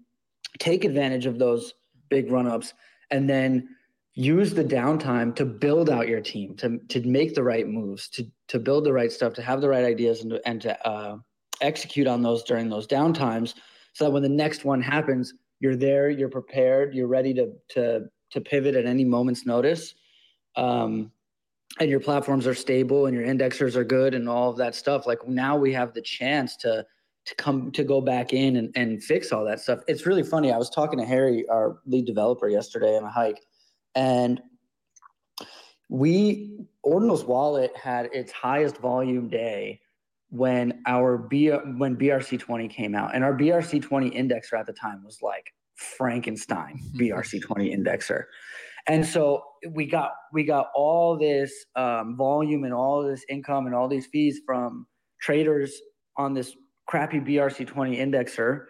take advantage of those big run ups and then use the downtime to build out your team, to to make the right moves, to to build the right stuff, to have the right ideas, and to, and to uh, execute on those during those downtimes, so that when the next one happens, you're there, you're prepared, you're ready to to to pivot at any moment's notice. Um, and your platforms are stable and your indexers are good and all of that stuff. Like now we have the chance to to come to go back in and, and fix all that stuff. It's really funny. I was talking to Harry, our lead developer, yesterday on a hike, and we Ordinals Wallet had its highest volume day when our B when BRC20 came out, and our BRC20 indexer at the time was like Frankenstein BRC20 indexer, and so we got we got all this um, volume and all this income and all these fees from traders on this crappy BRC20 indexer.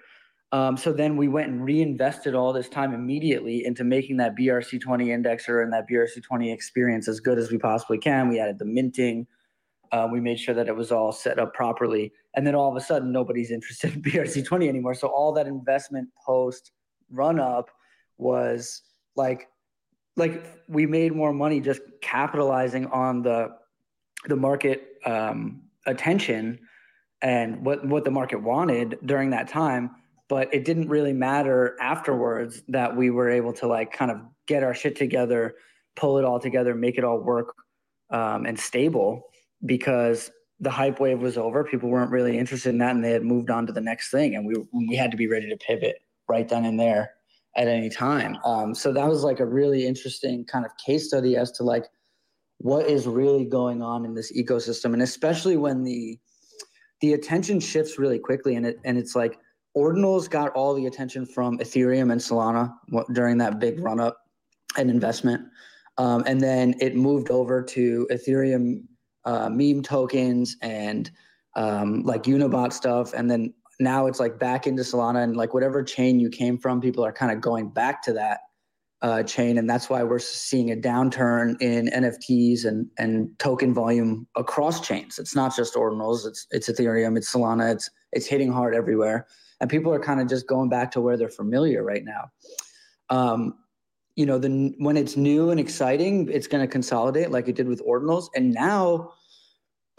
Um, so then we went and reinvested all this time immediately into making that BRC20 indexer and that BRC20 experience as good as we possibly can. We added the minting uh, we made sure that it was all set up properly. And then all of a sudden, nobody's interested in BRC20 anymore. So all that investment post run up was like, like we made more money just capitalizing on the the market um, attention and what what the market wanted during that time. But it didn't really matter afterwards that we were able to like kind of get our shit together, pull it all together, make it all work um, and stable because the hype wave was over. People weren't really interested in that, and they had moved on to the next thing, and we we had to be ready to pivot right then and there at any time. Um, so that was like a really interesting kind of case study as to like what is really going on in this ecosystem, and especially when the the attention shifts really quickly, and it and it's like ordinals got all the attention from Ethereum and Solana during that big run up and investment, um, and then it moved over to Ethereum uh, meme tokens and um, like Unibot stuff, and then now it's like back into Solana and like whatever chain you came from, people are kind of going back to that uh, chain, and that's why we're seeing a downturn in NFTs and and token volume across chains. It's not just ordinals; it's it's Ethereum, it's Solana, it's it's hitting hard everywhere, and people are kind of just going back to where they're familiar right now. Um, you know, the when it's new and exciting, it's going to consolidate like it did with ordinals, and now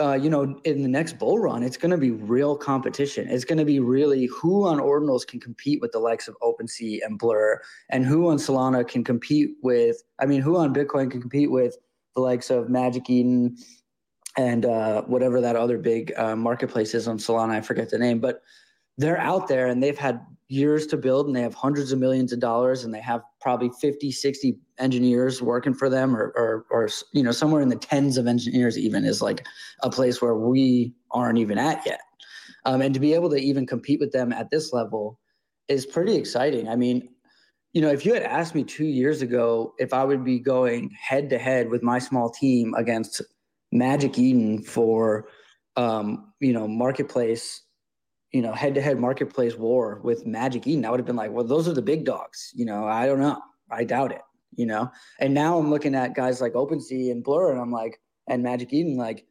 uh, you know, in the next bull run, it's going to be real competition. It's going to be really who on ordinals can compete with the likes of OpenSea and Blur, and who on Solana can compete with. I mean, who on Bitcoin can compete with the likes of Magic Eden and uh, whatever that other big uh, marketplace is on Solana. I forget the name, but they're out there and they've had years to build and they have hundreds of millions of dollars and they have probably 50 60 engineers working for them or, or, or you know somewhere in the tens of engineers even is like a place where we aren't even at yet. Um, and to be able to even compete with them at this level is pretty exciting. I mean you know if you had asked me two years ago if i would be going head to head with my small team against magic eden for um, you know marketplace you know, head to head marketplace war with Magic Eden, I would have been like, well, those are the big dogs. You know, I don't know. I doubt it, you know? And now I'm looking at guys like OpenSea and Blur and I'm like, and Magic Eden, like,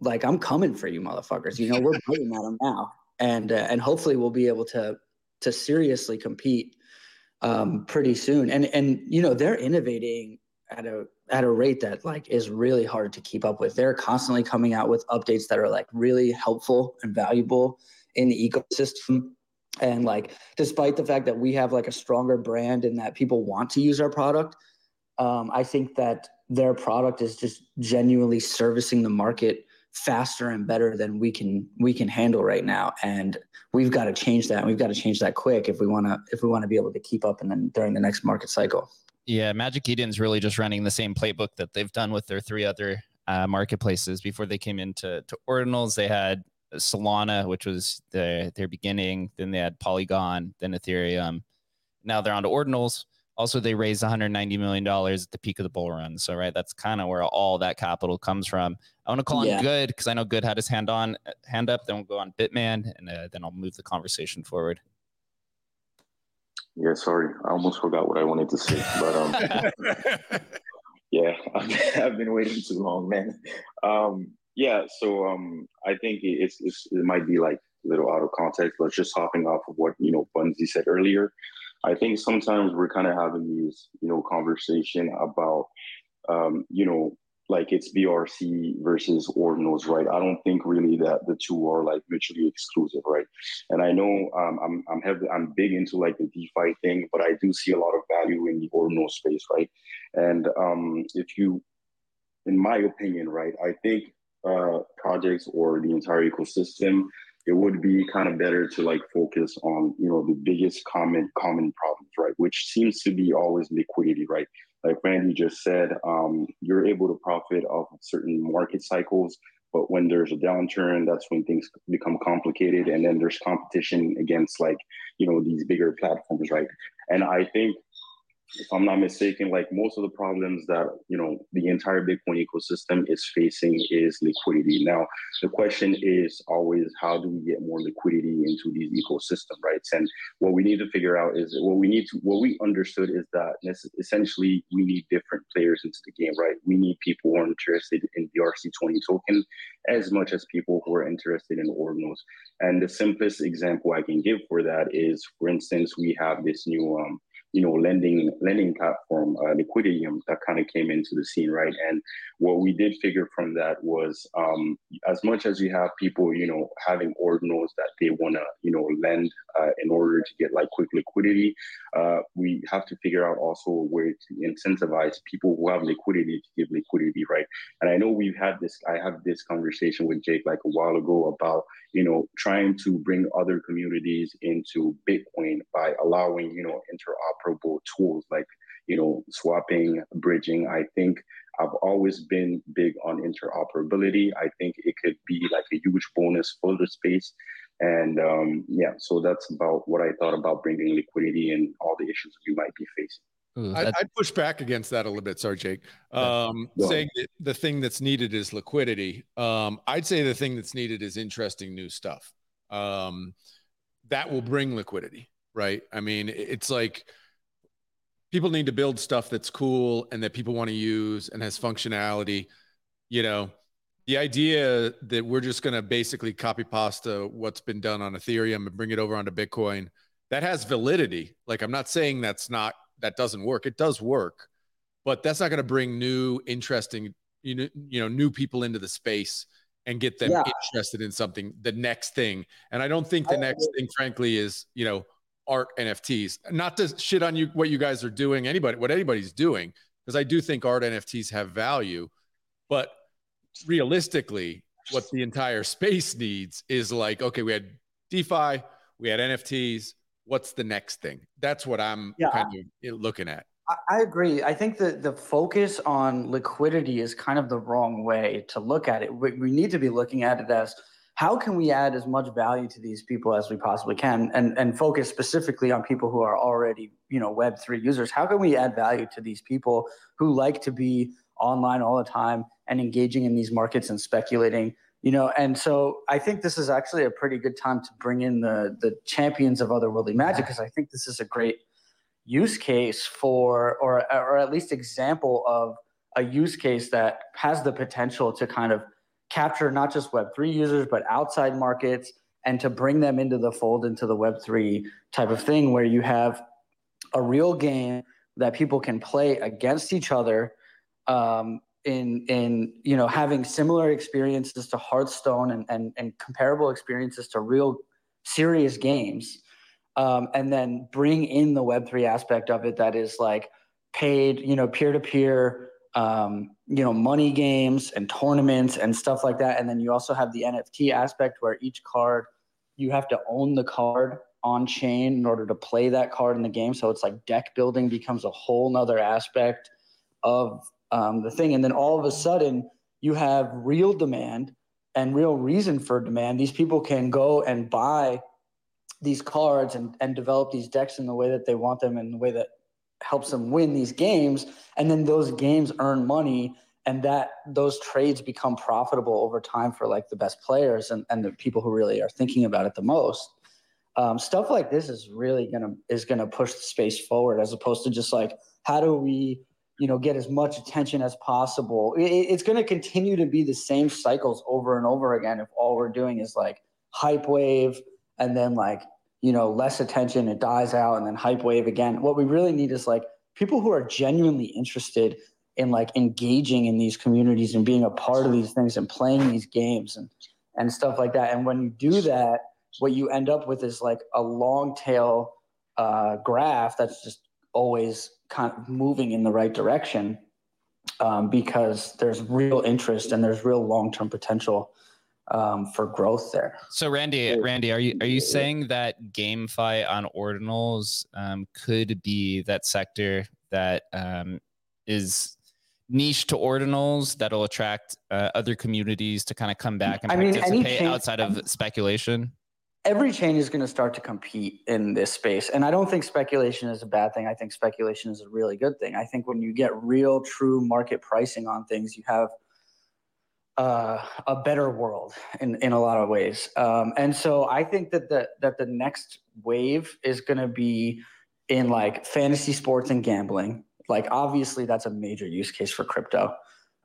like I'm coming for you motherfuckers. You know, we're biting at them now. And, uh, and hopefully we'll be able to, to seriously compete um, pretty soon. And, and, you know, they're innovating at a, at a rate that like is really hard to keep up with. They're constantly coming out with updates that are like really helpful and valuable in the ecosystem. And like despite the fact that we have like a stronger brand and that people want to use our product um, i think that their product is just genuinely servicing the market faster and better than we can we can handle right now. And we've got to change that. We've got to change that quick if we want to if we want to be able to keep up and then during the next market cycle. Yeah magic eden's really just running the same playbook that they've done with their three other uh, marketplaces. Before they came into to ordinals they had Solana, which was the, their beginning. Then they had Polygon, then Ethereum. Now they're on to Ordinals. Also, they raised 190 million dollars at the peak of the bull run. So, right, that's kind of where all that capital comes from. I want to call yeah. on Good because I know Good had his hand on, hand up. Then we'll go on Bitman, and uh, then I'll move the conversation forward. Yeah, sorry, I almost forgot what I wanted to say, but um, yeah, I've been waiting too long, man. Um, yeah, so um, I think it's, it's, it might be like a little out of context, but just hopping off of what you know Bunzy said earlier. I think sometimes we're kind of having these you know conversation about um, you know like it's BRC versus ordinals, right? I don't think really that the two are like mutually exclusive, right? And I know um, I'm I'm heavy, I'm big into like the DeFi thing, but I do see a lot of value in the ordinal space, right? And um, if you, in my opinion, right, I think uh, projects or the entire ecosystem, it would be kind of better to like focus on you know the biggest common common problems, right? Which seems to be always liquidity, right? Like Randy just said, um, you're able to profit off of certain market cycles, but when there's a downturn, that's when things become complicated, and then there's competition against like you know these bigger platforms, right? And I think if I'm not mistaken, like most of the problems that you know the entire Bitcoin ecosystem is facing is liquidity. Now, the question is always how do we get more liquidity into these ecosystem, right? And what we need to figure out is what we need to what we understood is that essentially we need different players into the game, right? We need people who are interested in the RC20 token as much as people who are interested in ordinals. And the simplest example I can give for that is, for instance, we have this new um, you know, lending lending platform, uh, Liquidium, that kind of came into the scene, right? And what we did figure from that was, um, as much as you have people, you know, having ordinals that they want to, you know, lend uh, in order to get like quick liquidity, uh, we have to figure out also a way to incentivize people who have liquidity to give liquidity, right? And I know we've had this, I had this conversation with Jake like a while ago about, you know, trying to bring other communities into Bitcoin by allowing, you know, interoperable tools like you know swapping bridging i think I've always been big on interoperability. I think it could be like a huge bonus for the space. And um, yeah, so that's about what I thought about bringing liquidity and all the issues we might be facing. Ooh, I, would push back against that a little bit. Sorry, Jake. Um, saying that the thing that's needed is liquidity. Um, I'd say the thing that's needed is interesting new stuff. Um, that will bring liquidity, right? I mean, it's like people need to build stuff that's cool and that people want to use and has functionality. You know, the idea that we're just going to basically copy pasta what's been done on Ethereum and bring it over onto Bitcoin that has validity. Like, I'm not saying that's not that doesn't work. It does work, but that's not going to bring new, interesting, you know, you know, new people into the space and get them yeah. interested in something. The next thing, and I don't think the next thing, frankly, is you know, art NFTs. Not to shit on you what you guys are doing, anybody, what anybody's doing, because I do think art NFTs have value, but realistically, what the entire space needs is like, okay, we had DeFi, we had NFTs, what's the next thing? That's what I'm yeah, kind of looking at. I agree. I think that the focus on liquidity is kind of the wrong way to look at it. We, we need to be looking at it as how can we add as much value to these people as we possibly can and, and focus specifically on people who are already, you know, Web3 users. How can we add value to these people who like to be online all the time and engaging in these markets and speculating you know and so i think this is actually a pretty good time to bring in the the champions of otherworldly magic because i think this is a great use case for or or at least example of a use case that has the potential to kind of capture not just web3 users but outside markets and to bring them into the fold into the web3 type of thing where you have a real game that people can play against each other um, in in you know having similar experiences to Hearthstone and and, and comparable experiences to real serious games, um, and then bring in the Web three aspect of it that is like paid you know peer to peer you know money games and tournaments and stuff like that, and then you also have the NFT aspect where each card you have to own the card on chain in order to play that card in the game. So it's like deck building becomes a whole nother aspect of um, the thing. And then all of a sudden, you have real demand and real reason for demand. These people can go and buy these cards and, and develop these decks in the way that they want them in the way that helps them win these games. And then those games earn money and that those trades become profitable over time for like the best players and, and the people who really are thinking about it the most. Um, stuff like this is really gonna is gonna push the space forward as opposed to just like how do we you know get as much attention as possible it, it's to continue to be the same cycles over and over again if all we're doing is like hype wave and then like you know less attention it dies out and then hype wave again. What we really need is like people who are genuinely interested in like engaging in these communities and being a part of these things and playing these games and and stuff like that. And when you do that what you end up with is like a long tail uh, graph that's just always kind of moving in the right direction um, because there's real interest and there's real long-term potential um, for growth there. So Randy, Randy, are you are you saying that GameFi on ordinals um, could be that sector that um, is niche to ordinals that'll attract uh, other communities to kind of come back and I participate mean, outside of speculation? every chain is going to start to compete in this space. And I don't think speculation is a bad thing. I think speculation is a really good thing. I think when you get real, true market pricing on things, you have uh, a better world in, in a lot of ways. Um, and so I think that the, that the next wave is going to be in like fantasy sports and gambling. Like, obviously, that's a major use case for crypto.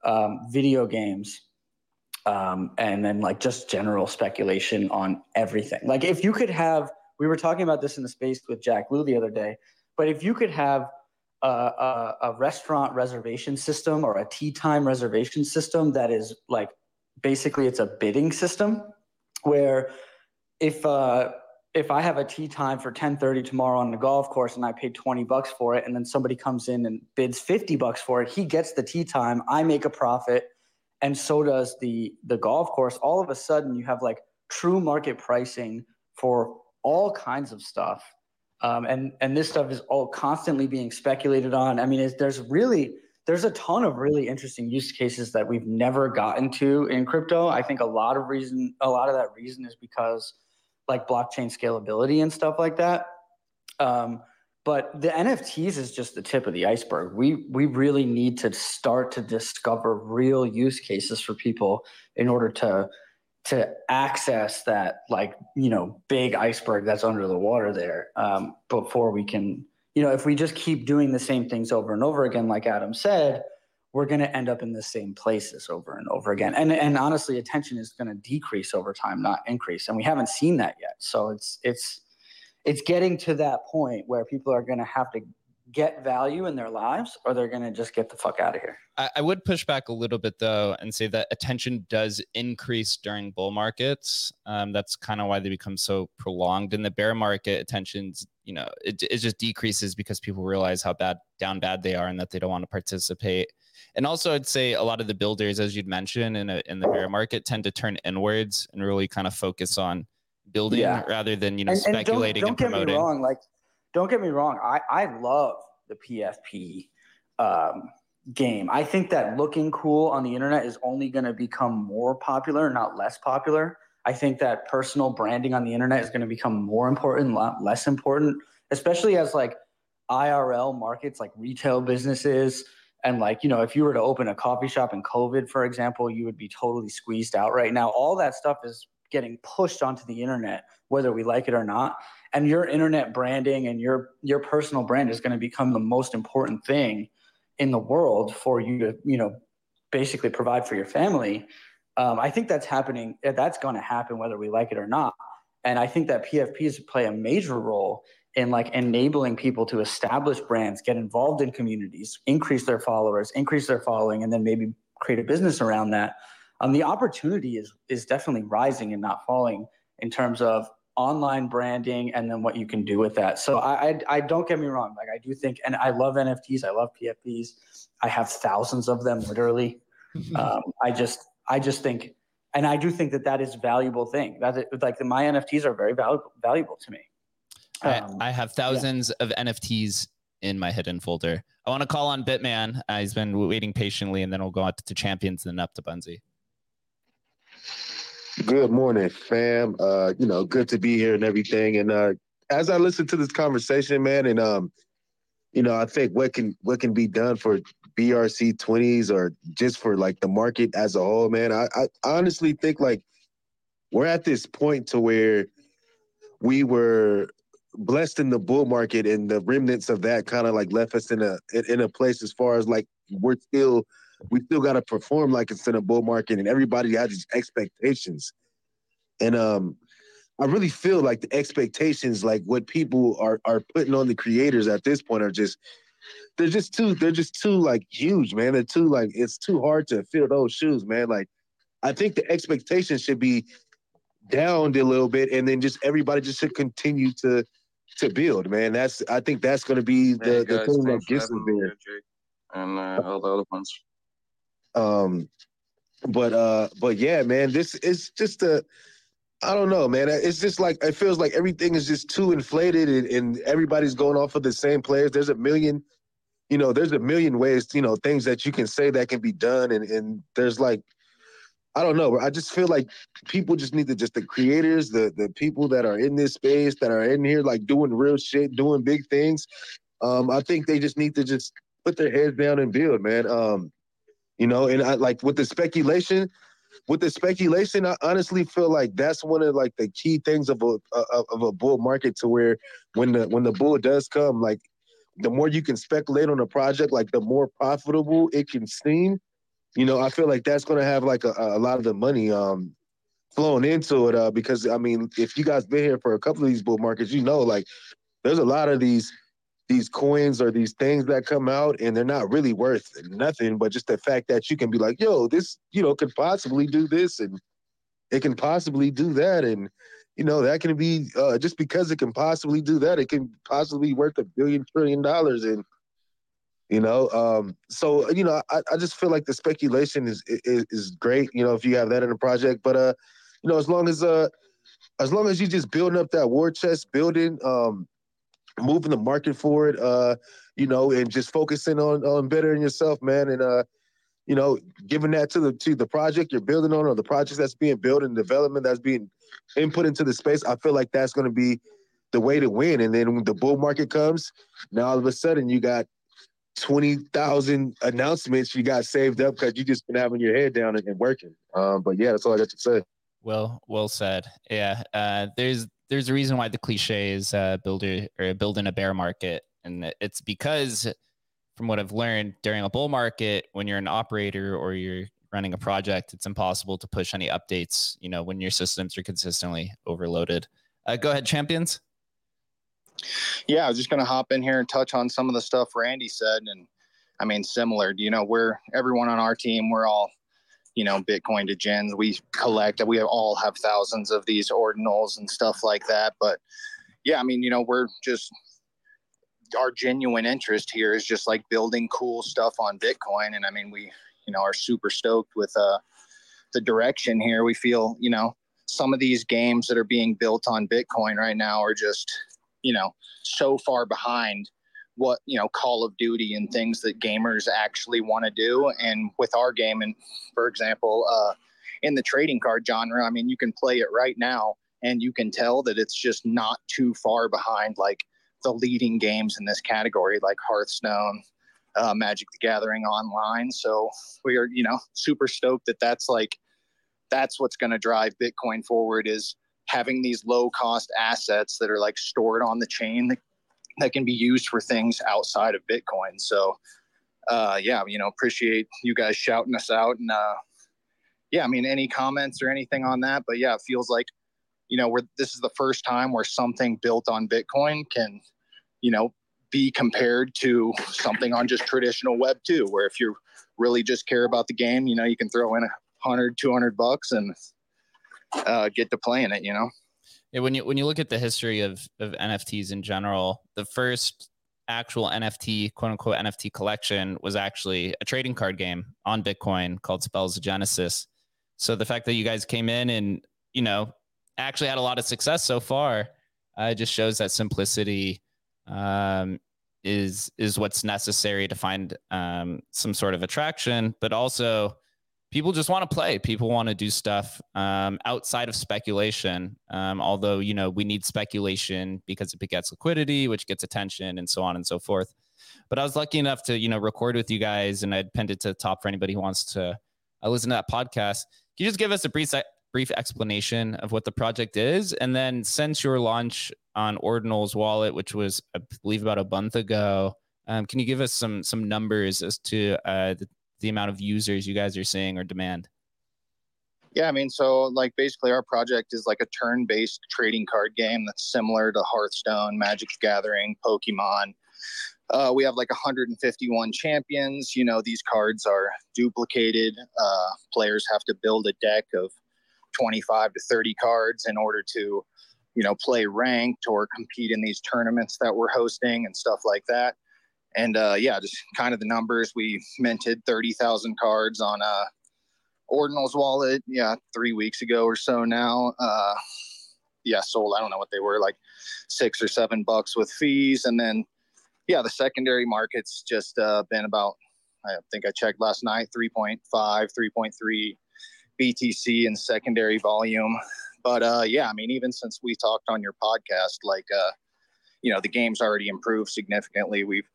Um, video games, um, and then like just general speculation on everything. Like if you could have, we were talking about this in the space with Jack Lou the other day, but if you could have a, a, a restaurant reservation system or a tee time reservation system that is like basically it's a bidding system where if uh, if I have a tee time for 10:30 tomorrow on the golf course and I paid 20 bucks for it and then somebody comes in and bids 50 bucks for it, he gets the tee time, I make a profit and so does the the golf course. All of a sudden you have like true market pricing for all kinds of stuff um, and and this stuff is all constantly being speculated on i mean there's really there's a ton of really interesting use cases that we've never gotten to in crypto. I think a lot of reason, a lot of that reason is because like blockchain scalability and stuff like that. Um, but the NFTs is just the tip of the iceberg. We we really need to start to discover real use cases for people in order to to access that like you know big iceberg that's under the water there um, before we can you know if we just keep doing the same things over and over again like adam said we're going to end up in the same places over and over again. And and honestly attention is going to decrease over time not increase. And we haven't seen that yet. So it's it's it's getting to that point where people are going to have to get value in their lives or they're going to just get the fuck out of here. I, I, would push back a little bit though and say that attention does increase during bull markets. Um, that's kind of why they become so prolonged. In the bear market, attention's you know it, it just decreases because people realize how bad down bad they are and that they don't want to participate. And also, I'd say a lot of the builders, as you'd mentioned, in a, in the bear market, tend to turn inwards and really kind of focus on building yeah. rather than you know and, speculating and, don't, don't and promoting. Get me wrong, like don't get me wrong, I, I love the PFP um, game. I think that looking cool on the internet is only going to become more popular, not less popular. I think that personal branding on the internet is going to become more important, less important, especially as like IRL markets, like retail businesses. And like, you know, if you were to open a coffee shop in COVID, for example, you would be totally squeezed out right now. All that stuff is getting pushed onto the internet, whether we like it or not. And your internet branding and your your personal brand is going to become the most important thing in the world for you to you know basically provide for your family. Um, i think that's happening that's going to happen whether we like it or not. And i think that pfps play a major role in like enabling people to establish brands get involved in communities increase their followers increase their following and then maybe create a business around that um, the opportunity is is definitely rising and not falling in terms of online branding and then what you can do with that. So I, I, I don't get me wrong. Like I do think, and I love NFTs. I love PFPs. I have thousands of them literally. um, I just, I just think, and I do think that that is valuable thing that it, like my NFTs are very valuable, valuable to me. Um, I, I, have thousands yeah. of NFTs in my hidden folder. I want to call on Bitman. Uh, he's been waiting patiently and then we'll go out to champions and then up to Bunzy. Good morning, fam. Uh, you know, good to be here and everything. And uh, as I listen to this conversation, man, and um, you know, I think what can what can be done for BRC twenties or just for like the market as a whole, man. I, I honestly think like we're at this point to where we were blessed in the bull market and the remnants of that kind of like left us in a in a place as far as like we're still we still got to perform like it's in a bull market, and everybody has these expectations. And um, I really feel like the expectations, like what people are are putting on the creators at this point, are just they're just too they're just too like huge, man. They're too like it's too hard to fill those shoes, man. Like I think the expectations should be downed a little bit, and then just everybody just should continue to to build, man. That's I think that's going to be the, the thing that gets them there. And uh, all the other ones. Um, but uh, but yeah, man, this is just a. I don't know, man. It's just like it feels like everything is just too inflated, and, and everybody's going off of the same players. There's a million, you know, there's a million ways, you know, things that you can say that can be done, and and there's like, I don't know. I just feel like people just need to just the creators, the the people that are in this space that are in here like doing real shit, doing big things. Um, I think they just need to just put their heads down and build, man. Um, you know, and I like with the speculation, with the speculation, I honestly feel like that's one of like the key things of a of a bull market to where when the when the bull does come, like the more you can speculate on a project, like the more profitable it can seem. You know, I feel like that's going to have like a, a lot of the money um flowing into it. Uh, because I mean, if you guys been here for a couple of these bull markets, you know, like there's a lot of these these coins or these things that come out and they're not really worth nothing, but just the fact that you can be like, yo, this, you know, could possibly do this and it can possibly do that. And, you know, that can be uh, just because it can possibly do that, it can possibly be worth a billion trillion dollars. And, you know, um, so, you know, I, I just feel like the speculation is, is, is great, you know, if you have that in a project, but, uh, you know, as long as, uh, as long as you just building up that war chest, building, um, moving the market forward. Uh, you know, and just focusing on on bettering yourself, man, and uh, you know, giving that to the to the project you're building on or the projects that's being built and development that's being input into the space. I feel like that's going to be the way to win. And then when the bull market comes, now all of a sudden you got twenty thousand announcements you got saved up because you just been having your head down and, and working. Um, but yeah, that's all I got to say. Well, well said. Yeah, uh, there's there's a reason why the cliche is uh, builder or building a bear market, and it's because from what I've learned during a bull market, when you're an operator or you're running a project, it's impossible to push any updates. You know, when your systems are consistently overloaded. Uh, go ahead, champions. Yeah, I was just going to hop in here and touch on some of the stuff Randy said, and I mean, similar. You know, we're everyone on our team. We're all, you know, Bitcoin to gens. We collect. We all have thousands of these ordinals and stuff like that. But yeah, I mean, you know, we're just our genuine interest here is just like building cool stuff on Bitcoin. And I mean, we, you know, are super stoked with uh, the direction here. We feel, you know, some of these games that are being built on Bitcoin right now are just, you know, so far behind what, you know, Call of Duty and things that gamers actually want to do. And with our game, and for example, uh, in the trading card genre, I mean, you can play it right now and you can tell that it's just not too far behind like the leading games in this category, like Hearthstone, uh, Magic the Gathering online. So we are, you know, super stoked that that's like that's what's going to drive Bitcoin forward is having these low cost assets that are like stored on the chain that, that can be used for things outside of Bitcoin. So uh, yeah, you know, appreciate you guys shouting us out and uh, yeah, I mean, any comments or anything on that? But yeah, it feels like you know, where this is the first time where something built on Bitcoin can, you know, be compared to something on just traditional web two, where if you really just care about the game, you know, you can throw in a hundred, 200 bucks and uh, get to playing it, you know? When you, when you look at the history of, of NFTs in general, the first actual NFT, quote unquote NFT collection was actually a trading card game on Bitcoin called Spells of Genesis. So the fact that you guys came in and, you know, actually had a lot of success so far. Uh, just shows that simplicity um, is is what's necessary to find um, some sort of attraction, but also people just want to play. People want to do stuff um, outside of speculation. Um, although you know we need speculation because it begets liquidity, which gets attention, and so on and so forth. But I was lucky enough to you know record with you guys, and I'd pinned it to the top for anybody who wants to uh, listen to that podcast. Can you just give us a brief brief explanation of what the project is. And then since your launch on Ordinal's wallet, which was, I believe, about a month ago, um, can you give us some some numbers as to uh, the, the amount of users you guys are seeing or demand? Yeah, I mean, so like basically our project is like a turn-based trading card game that's similar to Hearthstone, Magic Gathering, Pokemon. Uh, we have like 151 champions. You know, these cards are duplicated. Uh, players have to build a deck of 25 to 30 cards in order to, you know, play ranked or compete in these tournaments that we're hosting and stuff like that. And uh, yeah, just kind of the numbers. We minted 30,000 cards on uh, Ordinal's wallet, yeah, three weeks ago or so now. Uh, yeah, sold. I don't know what they were like, six or seven bucks with fees, and then yeah, the secondary market's just uh, been about. I think I checked last night, 3.5, 3.3 BTC and secondary volume. But uh, yeah, I mean, even since we talked on your podcast, like, uh, you know, the game's already improved significantly. We've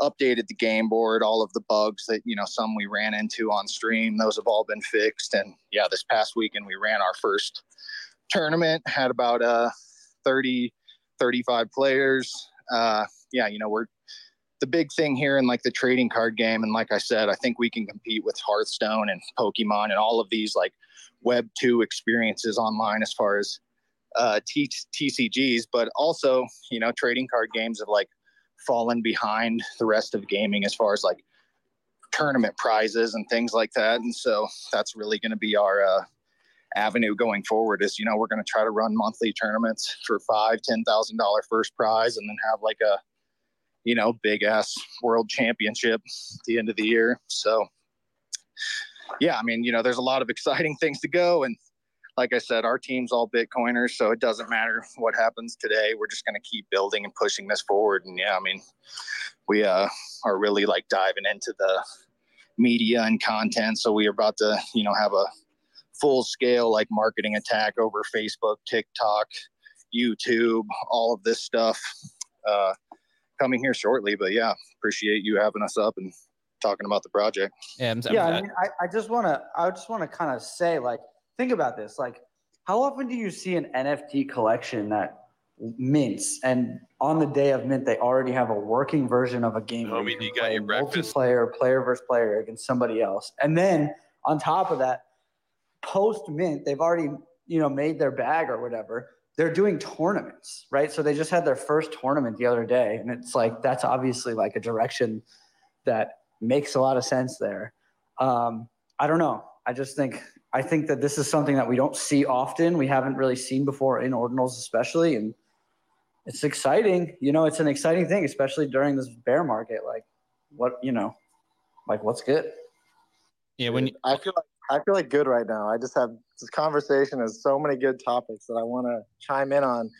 updated the game board, all of the bugs that, you know, some we ran into on stream, those have all been fixed. And yeah, this past weekend we ran our first tournament, had about uh, 30, 35 players. Uh, yeah, you know, we're the big thing here in like the trading card game and like i said i think we can compete with hearthstone and pokemon and all of these like web 2 experiences online as far as uh, T- tcgs but also you know trading card games have like fallen behind the rest of gaming as far as like tournament prizes and things like that and so that's really going to be our uh, avenue going forward is you know we're going to try to run monthly tournaments for five ten thousand dollar first prize and then have like a you know, big ass world championship at the end of the year. So, yeah, I mean, you know, there's a lot of exciting things to go. And like I said, our team's all Bitcoiners, so it doesn't matter what happens today. We're just going to keep building and pushing this forward. And yeah, I mean, we uh, are really like diving into the media and content. So we are about to, you know, have a full scale like marketing attack over Facebook, TikTok, YouTube, all of this stuff uh, coming here shortly. But yeah, appreciate you having us up and talking about the project. Yeah, I'm, yeah. I mean, I, I just want to, I just want to kind of say, like, think about this. Like, how often do you see an NFT collection that mints and on the day of mint they already have a working version of a game Homie, where you, got your breakfast? multiplayer player versus player against somebody else and then on top of that post mint they've already you know made their bag or whatever they're doing tournaments right so they just had their first tournament the other day and it's like that's obviously like a direction that makes a lot of sense there um, i don't know i just think i think that this is something that we don't see often. We haven't really seen before in ordinals especially and it's exciting. You know it's an exciting thing especially during this bear market. Like what you know like what's good? Yeah when you, I feel like I feel like good right now. I just have this conversation has so many good topics that I want to chime in on,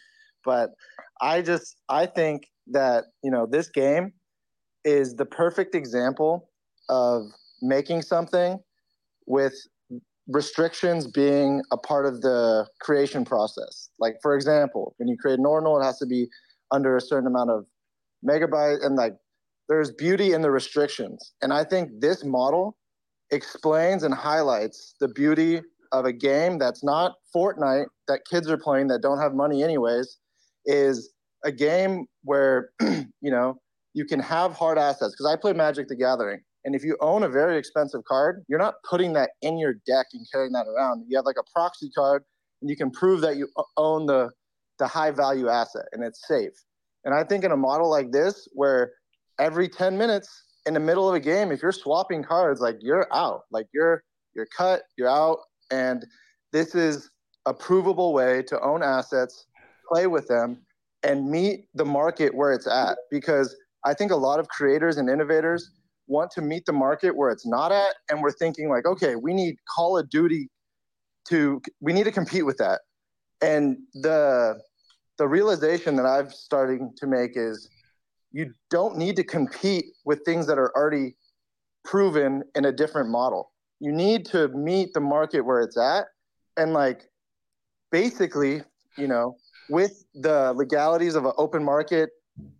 but I just I think that you know this game is the perfect example of making something with restrictions being a part of the creation process. Like for example, when you create an ordinal, it has to be under a certain amount of megabyte and like there's beauty in the restrictions. And I think this model explains and highlights the beauty of a game that's not Fortnite that kids are playing that don't have money anyways is a game where you know you can have hard assets because I play Magic the Gathering and if you own a very expensive card you're not putting that in your deck and carrying that around. You have like a proxy card and you can prove that you uh, own the the high value asset and it's safe. And I think in a model like this where every 10 minutes in the middle of a game, if you're swapping cards, like you're out, like you're you're cut, you're out, and this is a provable way to own assets, play with them, and meet the market where it's at. Because I think a lot of creators and innovators want to meet the market where it's not at, and we're thinking like, okay, we need Call of Duty to we need to compete with that. And the the realization that I've starting to make is you don't need to compete with things that are already proven in a different model. You need to meet the market where it's at and like basically, you know, with the legalities of an open market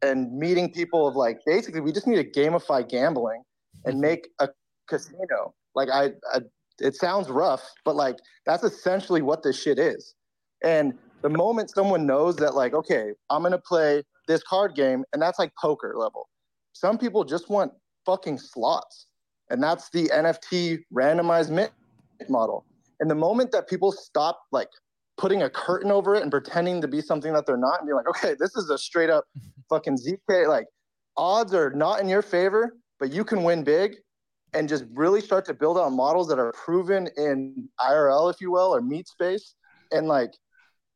and meeting people of like basically we just need to gamify gambling and mm-hmm. make a casino. Like I, I it sounds rough, but like that's essentially what this shit is. And the moment someone knows that like okay, I'm going to play this card game, and that's like poker level. Some people just want fucking slots, and that's the NFT randomized mint model. And the moment that people stop like putting a curtain over it and pretending to be something that they're not, and be like, okay, this is a straight up fucking ZK, like odds are not in your favor, but you can win big and just really start to build out models that are proven in IRL, if you will, or meat space. And like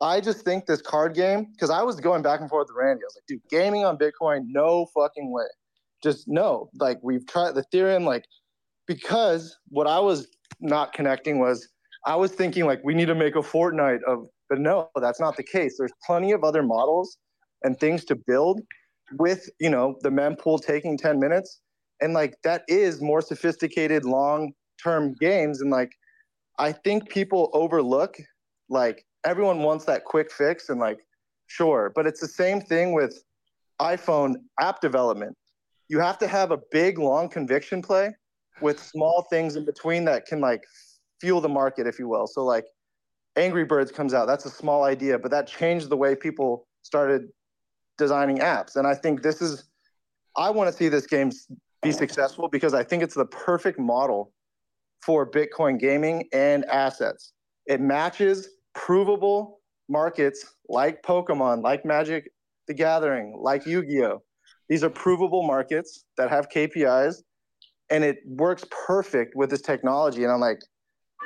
I just think this card game, because I was going back and forth with Randy. I was like, dude, gaming on Bitcoin, no fucking way. Just no. Like we've tried the Ethereum, like because what I was not connecting was I was thinking like we need to make a Fortnite of, but no, that's not the case. There's plenty of other models and things to build with, you know, the mempool taking 10 minutes. And like that is more sophisticated long term games. And like I think people overlook like everyone wants that quick fix and like sure but it's the same thing with iphone app development you have to have a big long conviction play with small things in between that can like fuel the market if you will so like angry birds comes out that's a small idea but that changed the way people started designing apps and i think this is i want to see this game be successful because i think it's the perfect model for bitcoin gaming and assets it matches provable markets like Pokemon, like Magic the Gathering, like Yu Gi Oh! These are provable markets that have KPIs and it works perfect with this technology. And I'm like,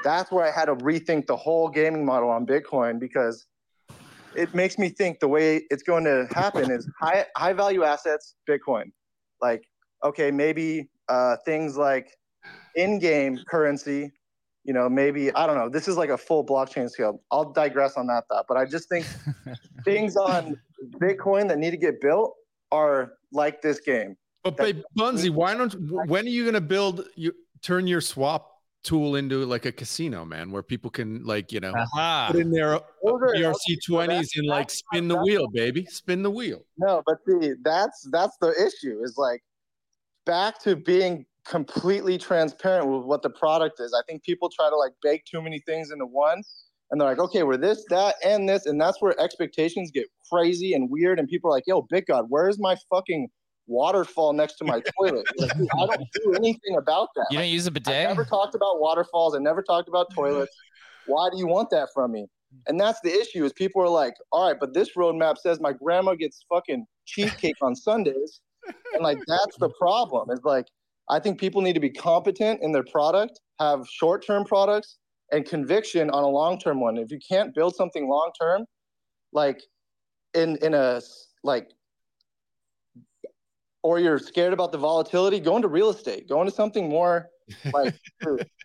that's where I had to rethink the whole gaming model on Bitcoin because it makes me think the way it's going to happen is high high value assets, Bitcoin. Like, okay, maybe uh, things like in game currency you know, maybe I don't know. This is like a full blockchain scale. I'll digress on that thought, but I just think things on Bitcoin that need to get built are like this game. But babe, Bunzy, why don't when are you gonna build you turn your swap tool into like a casino, man, where people can like, you know, Aha. put in their Those are- ERC twenties and like spin the wheel, baby. Spin the wheel. No, but see, that's that's the issue. Is like back to being completely transparent with what the product is. I think people try to like bake too many things into one, and they're like, okay, we're this, that, and this, and that's where expectations get crazy and weird. And people are like, yo, BitGod, where's my fucking waterfall next to my toilet? Like, I don't do anything about that. You don't use a bidet? I never talked about waterfalls. I never talked about toilets. Why do you want that from me? And that's the issue is people are like, all right, but this roadmap says my grandma gets fucking cheesecake on Sundays. And like that's the problem. It's like I think people need to be competent in their product, have short-term products and conviction on a long-term one. If you can't build something long-term, like in in a like or you're scared about the volatility, go into real estate. Go into something more like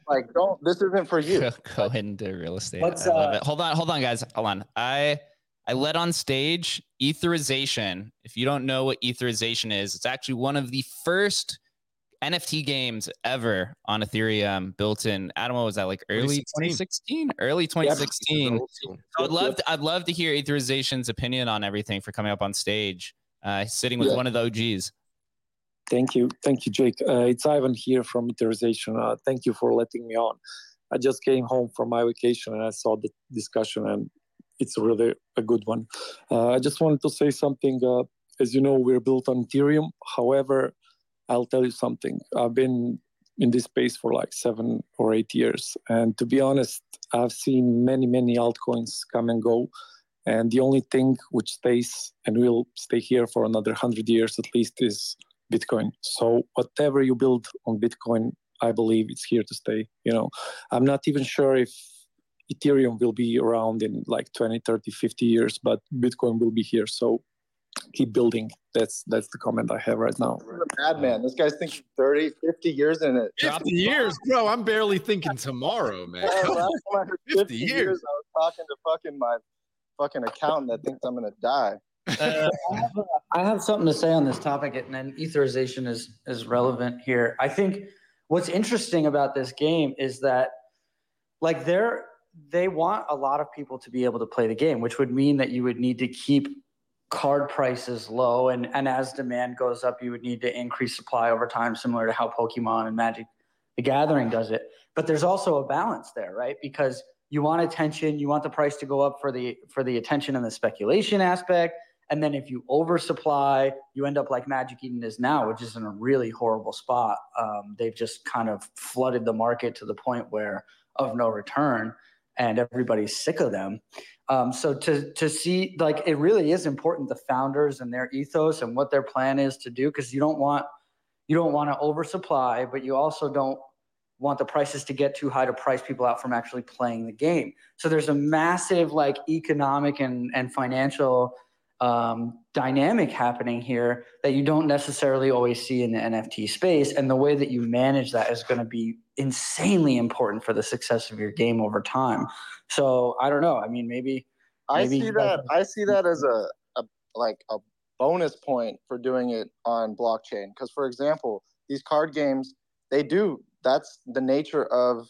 like don't this isn't for you. Go, go into real estate. Let's, I love uh, it. Hold on, hold on, guys. Hold on. I I led on stage Etherization. If you don't know what Etherization is, it's actually one of the first NFT games ever on Ethereum built in. Adam, what was that like early 2016. 2016? Early 2016. Old school. So I'd love to, I'd love to hear Etherization's opinion on everything for coming up on stage. Uh, sitting with Yeah. one of the OGs. Thank you. Thank you, Jake. Uh, it's Ivan here from Etherization. Uh, thank you for letting me on. I just came home from my vacation and I saw the discussion, and it's really a good one. Uh, I just wanted to say something. Uh, as you know, we're built on Ethereum. However, I'll tell you something. I've been in this space for like seven or eight years. And to be honest, I've seen many, many altcoins come and go. And the only thing which stays and will stay here for another 100 years at least is Bitcoin. So whatever you build on Bitcoin, I believe it's here to stay. You know, I'm not even sure if Ethereum will be around in like 20, 30, 50 years, but Bitcoin will be here. So keep building. That's that's the comment I have right now. This is madman. This guy's thinking 30, 50 years in it. 50 years, bro. I'm barely thinking tomorrow, man. Yeah, last time I heard 50 50 years. years, I was talking to fucking my fucking accountant that thinks I'm gonna die. Uh, I, have, I have something to say on this topic, and then etherization is is relevant here. I think what's interesting about this game is that, like, they're they want a lot of people to be able to play the game, which would mean that you would need to keep card prices low, and and as demand goes up, you would need to increase supply over time, similar to how Pokemon and Magic the Gathering does it. But there's also a balance there, right? Because you want attention, you want the price to go up for the for the attention and the speculation aspect. And then if you oversupply, you end up like Magic Eden is now, which is in a really horrible spot. Um, they've just kind of flooded the market to the point where of no return, and everybody's sick of them. Um, so to to see like it really is important the founders and their ethos and what their plan is to do because you don't want you don't want to oversupply, but you also don't want the prices to get too high to price people out from actually playing the game. So there's a massive like economic and and financial um, dynamic happening here that you don't necessarily always see in the NFT space. And the way that you manage that is going to be insanely important for the success of your game over time. So I don't know. I mean, maybe I maybe see that. I see that as a, a like a bonus point for doing it on blockchain. Because for example, these card games, they do. That's the nature of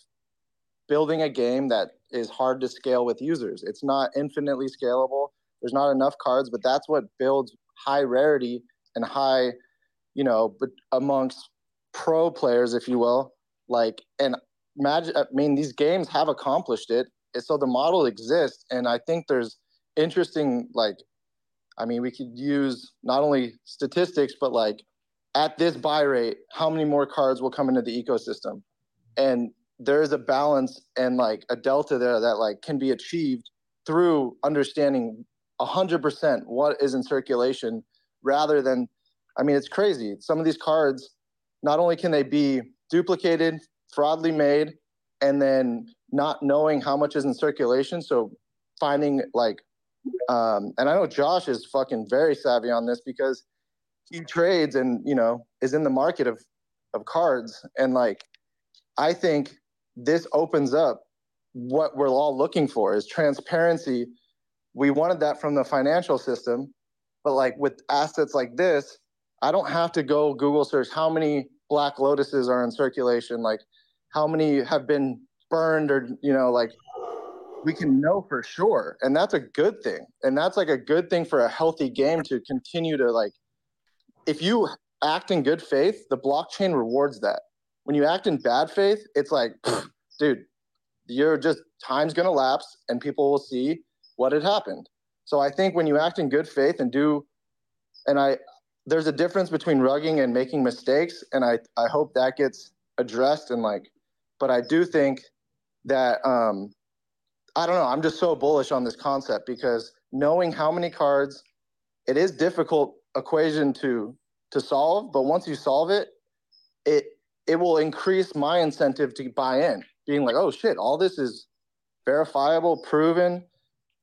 building a game that is hard to scale with users. It's not infinitely scalable. There's not enough cards, but that's what builds high rarity and high, you know, but amongst pro players, if you will. Like, and imagine, I mean, these games have accomplished it. So the model exists. And I think there's interesting, like, I mean, we could use not only statistics, but like at this buy rate, how many more cards will come into the ecosystem? And there is a balance and like a delta there that like can be achieved through understanding 100% what is in circulation rather than i mean it's crazy some of these cards not only can they be duplicated fraudly made and then not knowing how much is in circulation so finding like um, and i know josh is fucking very savvy on this because he trades and you know is in the market of of cards and like i think this opens up what we're all looking for is transparency. We wanted that from the financial system, but like with assets like this, I don't have to go Google search how many Black Lotuses are in circulation, like how many have been burned or you know like we can know for sure and that's a good thing and that's like a good thing for a healthy game to continue to like if you act in good faith the blockchain rewards that. When you act in bad faith it's like dude you're just time's going to lapse and people will see what had happened so i think when you act in good faith and do and i there's a difference between rugging and making mistakes and i i hope that gets addressed and like but i do think that um I don't know. I'm just so bullish on this concept because knowing how many cards, it is difficult equation to to solve, but once you solve it, it it will increase my incentive to buy in, being like, oh shit, all this is verifiable, proven,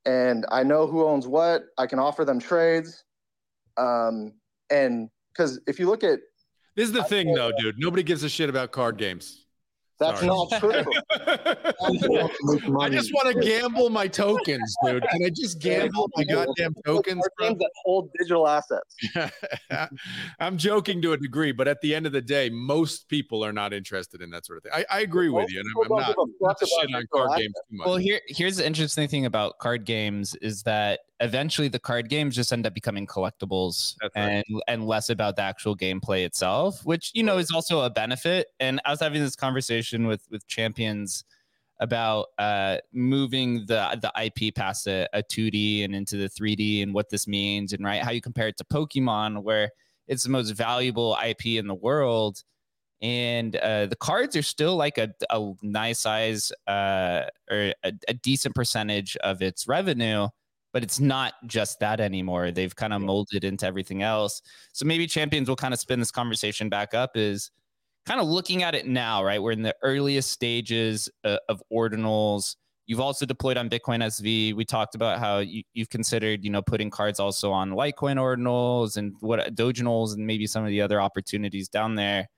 and I know who owns what. I can offer them trades, um, and because if you look at this is the I thing, though, dude. Nobody gives a shit about card games. That's Sorry. not true. I just want to gamble my tokens, dude. Can I just gamble my goddamn tokens? Games that hold digital assets. I'm joking to a degree, but at the end of the day, most people are not interested in that sort of thing. I, I agree with you, and I'm, I'm not, not shit on card games too much. Well, here here's the interesting thing about card games is that eventually the card games just end up becoming collectibles and and less about the actual gameplay itself, which you know is also a benefit. And I was having this conversation with with champions about uh, moving the the IP past a, a 2D and into the 3D and what this means and right how you compare it to Pokemon where it's the most valuable IP in the world. And uh, the cards are still like a, a nice size uh, or a, a decent percentage of its revenue but it's not just that anymore. They've kind of molded into everything else. So maybe champions will kind of spin this conversation back up is kind of looking at it now, right? We're in the earliest stages uh, of ordinals. You've also deployed on Bitcoin SV. We talked about how you, have considered, you know, putting cards also on Litecoin ordinals and what Doginals and maybe some of the other opportunities down there.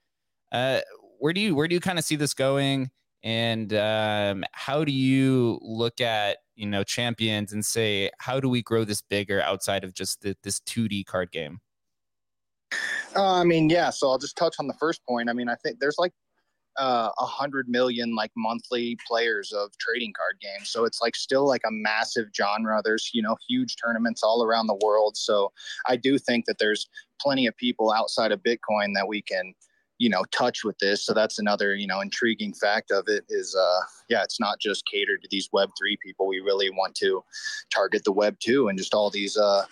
Uh, where do you where do you kind of see this going? And um, how do you look at you know champions and say how do we grow this bigger outside of just the, this 2d card game? Uh, i mean yeah so i'll just touch on the first point. I mean i think there's like uh, a uh, hundred million like monthly players of trading card games. So it's like still like a massive genre. There's you know huge tournaments all around the world. So i do think that there's plenty of people outside of bitcoin that we can you know touch with this. So that's another you know intriguing fact of it is uh yeah it's not just catered to these web 3 people. We really want to target the web 2 and just all these uh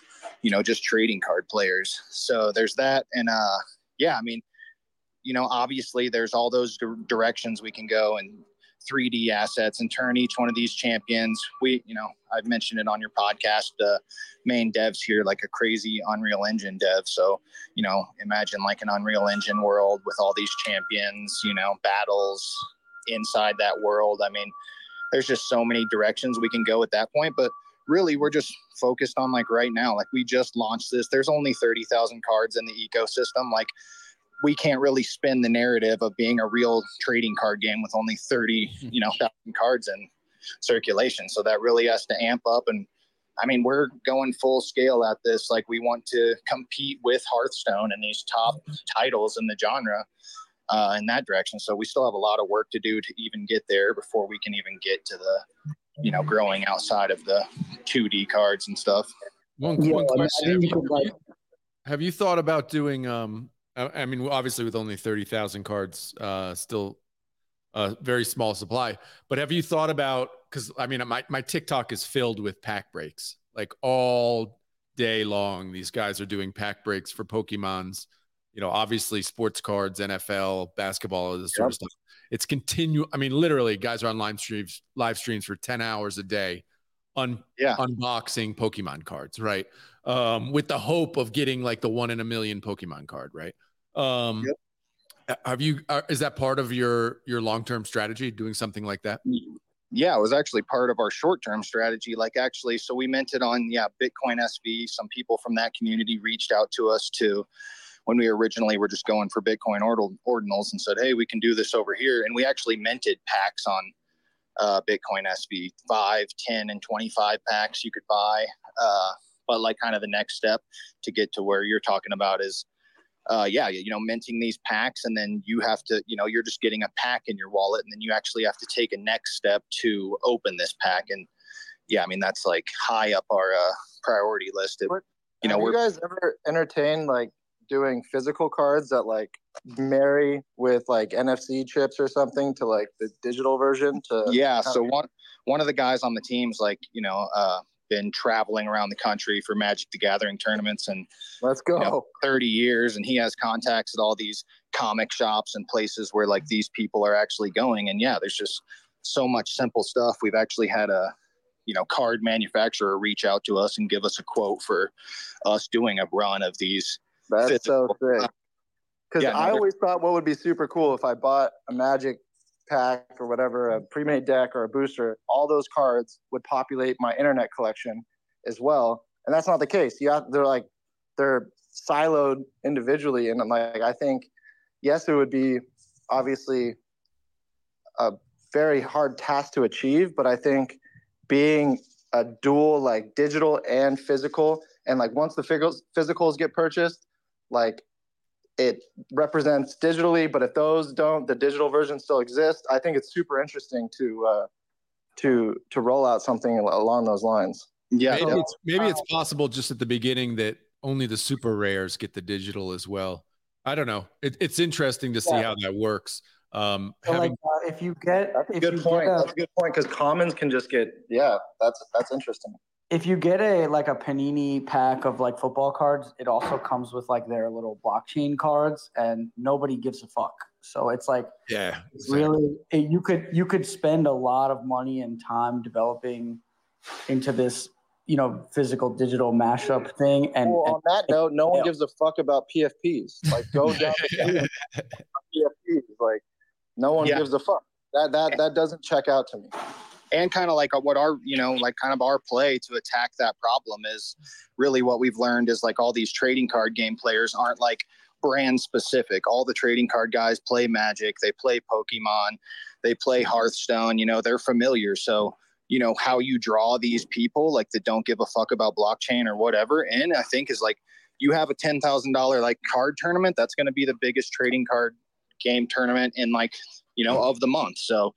you know just trading card players. So there's that. And uh yeah i mean you know obviously there's all those di- directions we can go and 3D assets and turn each one of these champions. We, you know, I've mentioned it on your podcast. The main devs here, like a crazy Unreal Engine dev. So, you know, imagine like an Unreal Engine world with all these champions, you know, battles inside that world. I mean, there's just so many directions we can go at that point. But really, we're just focused on like right now. Like we just launched this. There's only 30,000 cards in the ecosystem. Like we can't really spin the narrative of being a real trading card game with only 30 you know thousand cards in circulation. So that really has to amp up. And i mean we're going full scale at this. Like we want to compete with hearthstone and these top titles in the genre uh, in that direction. So we still have a lot of work to do to even get there before we can even get to the you know growing outside of the 2d cards and stuff. One, yeah, one question. Have you, have you thought about doing um I mean, obviously, with only thirty thousand cards, uh, still a very small supply. But have you thought about? Because I mean, my my TikTok is filled with pack breaks, like all day long. These guys are doing pack breaks for Pokemon's. You know, obviously, sports cards, NFL, basketball, this sort of stuff. It's continue. I mean, literally, guys are on live streams, live streams for ten hours a day, un- yeah. unboxing Pokemon cards, right? Um, with the hope of getting like the one in a million Pokemon card, right? Um, yep. Have you? Uh, is that part of your your long term strategy? Doing something like that? Yeah, it was actually part of our short term strategy. Like actually, so we minted on yeah Bitcoin SV. Some people from that community reached out to us to when we originally were just going for Bitcoin ordinal, ordinals and said, hey, we can do this over here. And we actually minted packs on uh, Bitcoin SV 5, 10, and 25 packs you could buy. Uh, but like kind of the next step to get to where you're talking about is uh, yeah, you know, minting these packs, and then you have to, you know, you're just getting a pack in your wallet, and then you actually have to take a next step to open this pack. And yeah, I mean, that's like high up our uh, priority list. It, you know, Have we're you guys ever entertained like doing physical cards that like marry with like NFC chips or something to like the digital version to yeah so one one of the guys on the team's like you know uh been traveling around the country for magic the gathering tournaments and let's go. you know, 30 years and he has contacts at all these comic shops and places where like these people are actually going. And yeah there's just so much simple stuff. We've actually had a you know card manufacturer reach out to us and give us a quote for us doing a run of these That's so sick. Because Yeah, no, I always thought what would be super cool if I bought a Magic pack or whatever, a mm-hmm. pre-made deck or a booster, all those cards would populate my internet collection as well. And that's not the case. You have, they're like they're siloed individually, and I'm like I think yes, it would be obviously a very hard task to achieve, but I think being a dual like digital and physical, and like once the physicals physicals get purchased, like it represents digitally, but if those don't, the digital version still exists. I think it's super interesting to uh, to to roll out something along those lines. Yeah, maybe it's maybe it's possible just at the beginning that only the super rares get the digital as well. I don't know. It, it's interesting to see Yeah. how that works. Um, So having, like uh, if you get That's a if good you point. Get a, That's a good point because commons can just get yeah. That's that's interesting. If you get a like a panini pack of like football cards it also comes with like their little blockchain cards and nobody gives a fuck so it's like yeah, it's really it, you could you could spend a lot of money and time developing into this you know physical digital mashup thing and, well, and on that note, no one gives a fuck about PFPs. Like go down the PFPs. Like no one Yeah. gives a fuck. That that that doesn't check out to me. And kind of like uh, what our you know like kind of our play to attack that problem is really what we've learned is like all these trading card game players aren't like brand specific. All the trading card guys play magic they play pokemon they play hearthstone you know they're familiar. So you know how you draw these people like that don't give a fuck about blockchain or whatever and i think is like you have a $10000 like card tournament that's going to be the biggest trading card game tournament in like you know of the month so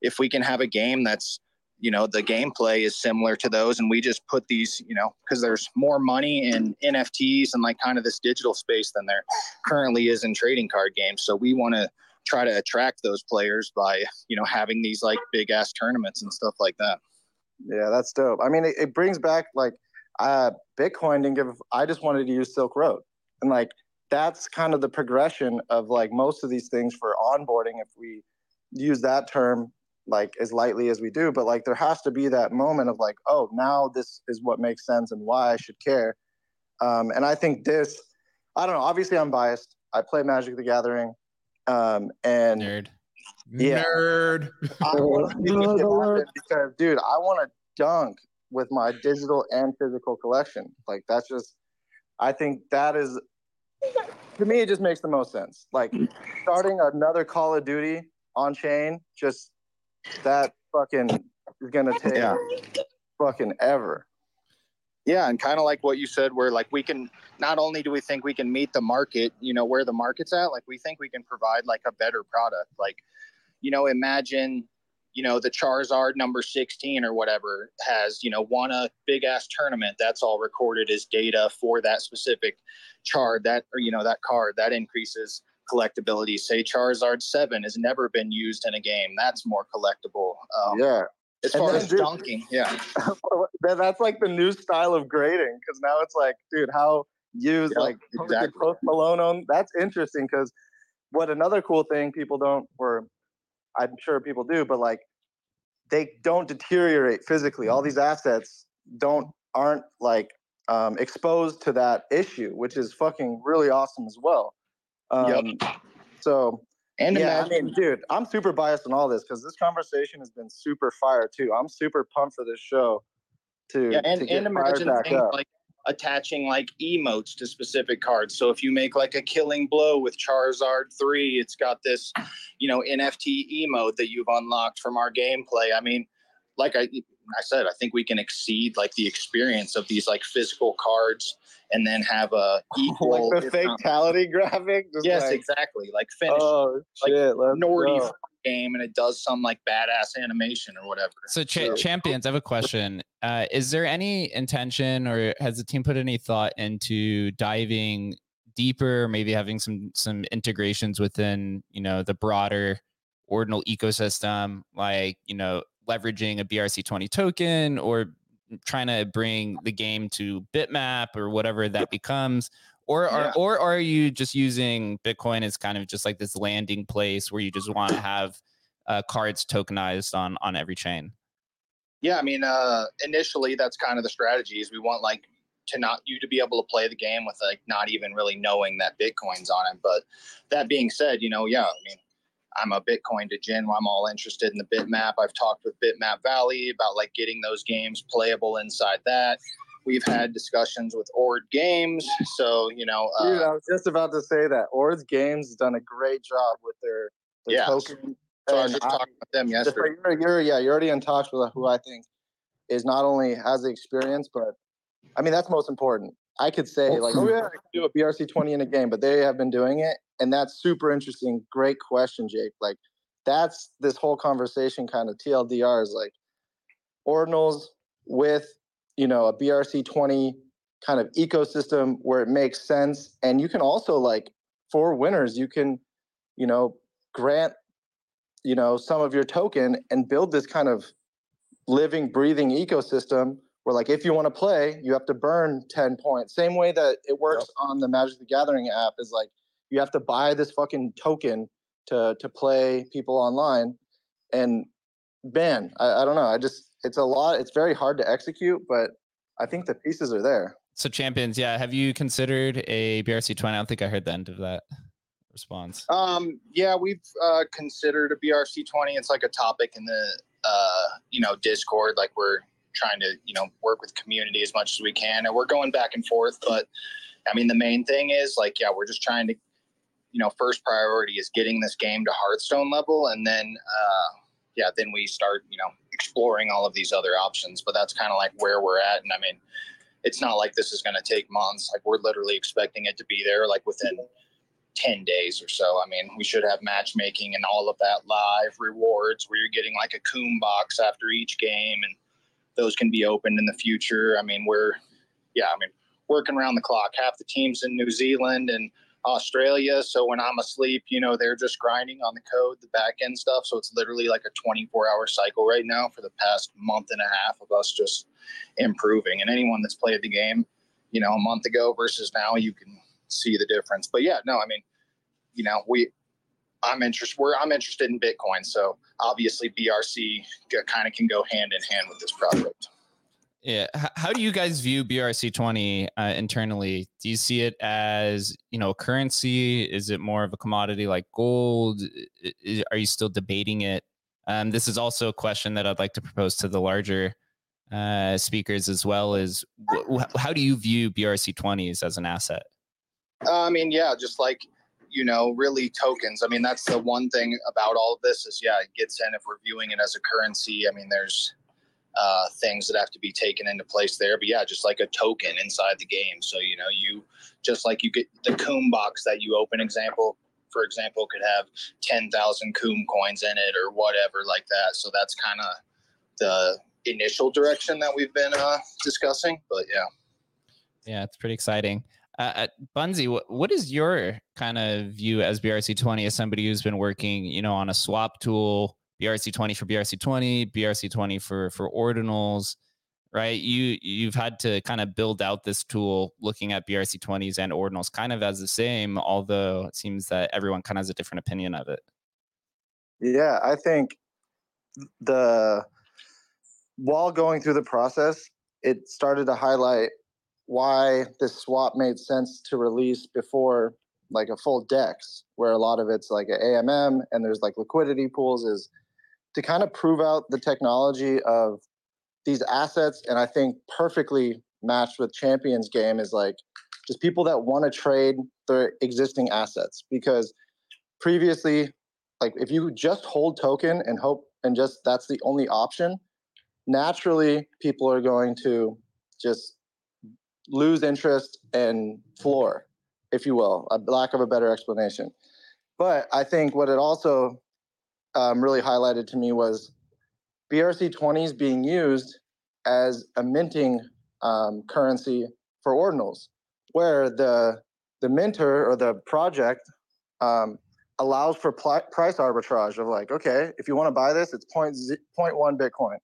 if we can have a game that's you know the gameplay is similar to those and we just put these you know because there's more money in nfts and like kind of this digital space than there currently is in trading card games so we want to try to attract those players by you know having these like big ass tournaments and stuff like that Yeah, that's dope. I mean, it, it brings back like uh, Bitcoin didn't give. I just wanted to use Silk Road, and like that's kind of the progression of like most of these things for onboarding. If we use that term like as lightly as we do, but like there has to be that moment of like, oh, now this is what makes sense and why I should care. Um, and I think this, I don't know. Obviously, I'm biased. I play Magic: The Gathering, um, and Nerd. Yeah. nerd. I want to see this shit happen because, dude, I want to dunk with my digital and physical collection. Like that's just, I think that is, to me, it just makes the most sense. Like starting another Call of Duty on chain, just that fucking is gonna take Yeah. fucking ever. Yeah, and kind of like what you said, where like we can not only do we think we can meet the market, you know, where the market's at, like we think we can provide like a better product. Like, you know, imagine, you know, the Charizard number 16 or whatever has, you know, won a big ass tournament. That's all recorded as data for that specific chard that or you know that card that increases collectability. Say Charizard 7 has never been used in a game. That's more collectible. Um, yeah. As And far as dude- dunking, yeah. that's like the new style of grading because now it's like, dude, how used Yeah, like exactly. Post Malone on. That's interesting because what another cool thing people don't, or I'm sure people do, but like they don't deteriorate physically. All these assets don't aren't like um, exposed to that issue, which is fucking really awesome as well. Um, So And yeah, I imagine- mean, dude, I'm super biased on all this because this conversation has been super fire too. I'm super pumped for this show to yeah, and, to get and imagine things up. like attaching like emotes to specific cards. So if you make like a killing blow with Charizard 3, it's got this, you know, NFT emote that you've unlocked from our gameplay. I mean, like I I said, I think we can exceed like the experience of these like physical cards and then have a equal like the fatality graphic. Just Yes, like, exactly. Like finish Oh like shit! Let's Nordy go. From a game and it does some like badass animation or whatever. So, cha- champions, I have a question. Uh, is there any intention, or has the team put any thought into diving deeper, maybe having some some integrations within, you know, the broader ordinal ecosystem, like you know, leveraging a BRC20 token, or trying to bring the game to Bitmap or whatever that becomes? Or are Yeah. or are you just using Bitcoin as kind of just like this landing place where you just want to have uh, cards tokenized on on every chain? Yeah, I mean, uh, initially that's kind of the strategy is we want like to not you to be able to play the game with like not even really knowing that Bitcoin's on it. But that being said, you know, yeah, I mean, I'm a Bitcoin to Jin. I'm all interested in the Bitmap. I've talked with Bitmap Valley about like getting those games playable inside that. We've had discussions with Ord Games, so you know, uh, Dude, I was just about to say that. Ord Games has done a great job with their, their Yeah. token. So I was just talking with them yesterday. you're, you're, yeah, you're already in talks with who I think is not only has the experience, but I mean that's most important. I could say like, oh yeah, I can do a BRC twenty in a game, but they have been doing it, and that's super interesting. Great question, Jake. Like, that's this whole conversation kind of TLDR is like ordinals with you know a BRC twenty kind of ecosystem where it makes sense, and you can also like for winners, you can you know grant you know some of your token and build this kind of living breathing ecosystem where like if you want to play you have to burn 10 points. Same way that it works on the magic the gathering app is like you have to buy this fucking token to to play people online. And man I, I don't know. I just it's a lot it's very hard to execute but i think the pieces are there So champions, yeah. Have you considered a BRC twenty? I don't think I heard the end of that response. Um, yeah, we've uh, considered a BRC twenty. It's like a topic in the uh, you know Discord. Like we're trying to you know work with community as much as we can, and we're going back and forth. But I mean, the main thing is like, yeah, we're just trying to you know first priority is getting this game to Hearthstone level, and then uh, yeah, then we start you know exploring all of these other options. But that's kind of like where we're at, and I mean. It's not like this is going to take months. Like we're literally expecting it to be there like within 10 days or so. I mean, we should have matchmaking and all of that live rewards where you're getting like a coon box after each game and those can be opened in the future. I mean, we're, yeah, I mean, working around the clock. Half the teams in New Zealand and Australia. So when I'm asleep, you know, they're just grinding on the code, the back end stuff. So it's literally like a 24 hour cycle right now for the past month and a half of us just improving. And anyone that's played the game, you know, a month ago versus now, you can see the difference. But yeah, no, I mean, you know, we, I'm interested. We're I'm interested in Bitcoin, so obviously BRC uh, kind of can go hand in hand with this project. Yeah. How do you guys view BRC twenty uh, internally? Do you see it as you know currency? Is it more of a commodity like gold? I- I- Are you still debating it? Um, this is also a question that I'd like to propose to the larger uh, speakers as well. Is wh- how do you view BRC twenties as an asset? Uh, I mean, yeah, just like you know, really tokens. I mean, that's the one thing about all of this is yeah, it gets in if we're viewing it as a currency. I mean, there's uh, things that have to be taken into place there. But yeah, just like a token inside the game. So you know, you just like you get the Coom box that you open. Example, for example, could have ten thousand Coom coins in it or whatever like that. So that's kind of the initial direction that we've been uh, discussing. But yeah. Yeah, it's pretty exciting. Uh, uh, Bunzy, what, what is your kind of view as BRC20 as somebody who's been working, you know, on a swap tool, BRC20 for BRC20, BRC20 for for ordinals, right? You you've had to kind of build out this tool looking at BRC20s and ordinals kind of as the same, although it seems that everyone kind of has a different opinion of it. Yeah, I think the while going through the process, it started to highlight why this swap made sense to release before like a full dex, where a lot of it's like a AMM and there's like liquidity pools, is to kind of prove out the technology of these assets. And I think perfectly matched with champions game is like just people that want to trade their existing assets because previously like if you just hold token and hope and just that's the only option naturally people are going to just lose interest and floor if you will a lack of a better explanation but i think what it also um, really highlighted to me was brc20s being used as a minting um, currency for ordinals where the the minter or the project um, allows for pl- price arbitrage of like, okay, if you want to buy this, it's point z- 0.1 Bitcoin.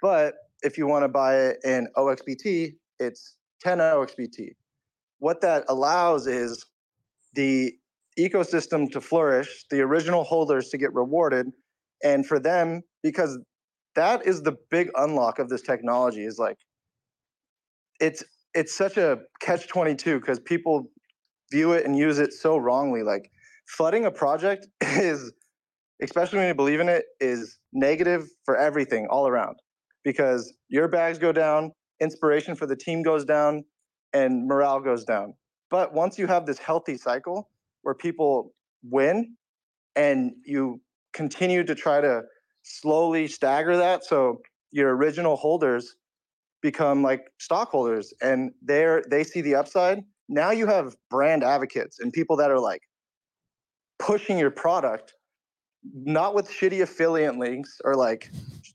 But if you want to buy it in OXBT, it's 10 OXBT. What that allows is the ecosystem to flourish, the original holders to get rewarded, and for them, because that is the big unlock of this technology, is like it's it's such a catch 22 because people view it and use it so wrongly. Like flooding a project is, especially when you believe in it, is negative for everything all around because your bags go down, inspiration for the team goes down, and morale goes down. But once you have this healthy cycle where people win and you continue to try to slowly stagger that so your original holders become like stockholders and they're they see the upside. Now you have brand advocates and people that are like pushing your product not with shitty affiliate links or like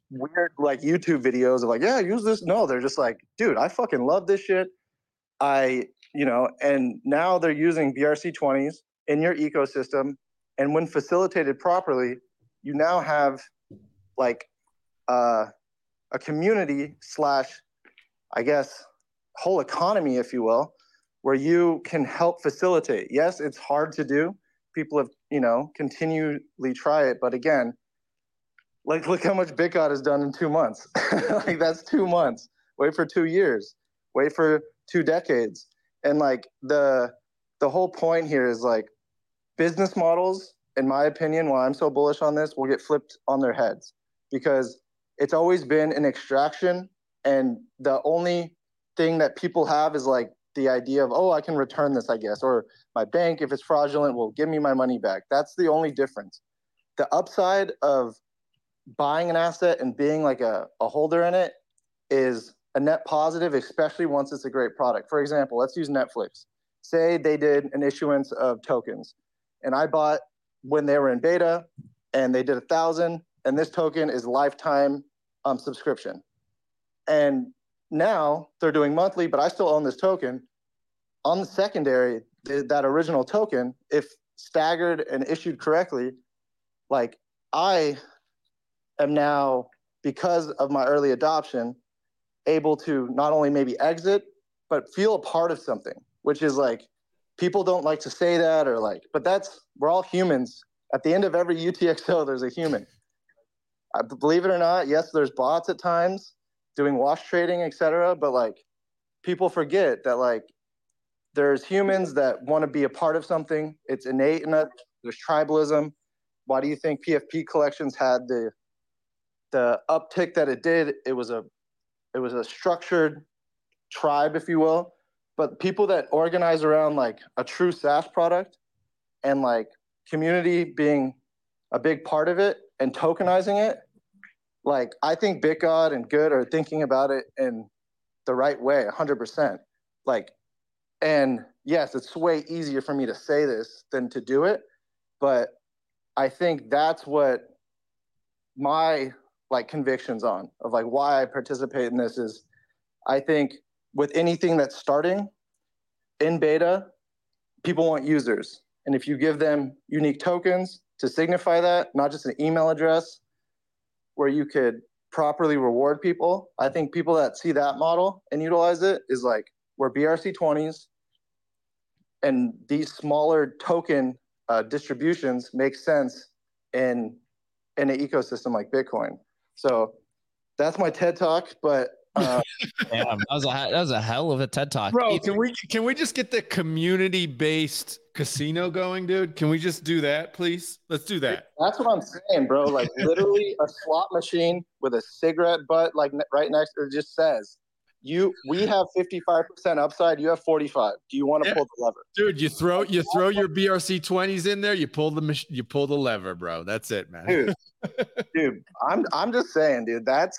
weird like youtube videos of like yeah use this. No they're just like dude i fucking love this shit. I you know and now they're using brc20s in your ecosystem and when facilitated properly you now have like uh, a community slash i guess whole economy if you will where you can help facilitate. Yes it's hard to do. People have you know continually try it but again like look how much bitgod has done in two months. Like that's two months. Wait for two years. Wait for two decades. And like the the whole point here is like business models in my opinion why i'm so bullish on this will get flipped on their heads. Because it's always been an extraction and the only thing that people have is like the idea of oh i can return this i guess or my bank if it's fraudulent will give me my money back. That's the only difference. The upside of buying an asset and being like a, a holder in it is a net positive especially once it's a great product. For example let's use netflix. Say they did an issuance of tokens and i bought when they were in beta and they did a thousand and this token is lifetime um, subscription and now they're doing monthly, but I still own this token. On the secondary, that original token, if staggered and issued correctly, like I am now, because of my early adoption, able to not only maybe exit, but feel a part of something, which is like people don't like to say that or like, but that's, we're all humans. At the end of every UTXO, there's a human. I, believe it or not, yes, there's bots at times, doing wash trading, etc. But like people forget that like there's humans that want to be a part of something. It's innate in us. There's tribalism. Why do you think PFP collections had the the uptick that it did? It was a it was a structured tribe, if you will. But people that organize around like a true SaaS product and like community being a big part of it and tokenizing it like I think BitGod and Good are thinking about it in the right way, 100%. Like, and yes, it's way easier for me to say this than to do it, but I think that's what my like convictions on of like why I participate in this is I think with anything that's starting in beta, people want users. And if you give them unique tokens to signify that, not just an email address, where you could properly reward people. I think people that see that model and utilize it is like where BRC20s and these smaller token uh, distributions make sense in in an ecosystem like Bitcoin. So that's my TED talk, but uh, Damn, that was a that was a hell of a TED talk, bro. Can we can we just get the community based casino going, dude? Can we just do that, please? Let's do that. That's what I'm saying, bro. Like literally a slot machine with a cigarette butt, like right next to it, just says You we have 55% upside. You have 45. Do you want to Yeah. pull the lever? Dude, you throw you throw your BRC 20s in there, you pull the you pull the lever, bro. That's it, man. Dude, dude, I'm I'm just saying, dude. That's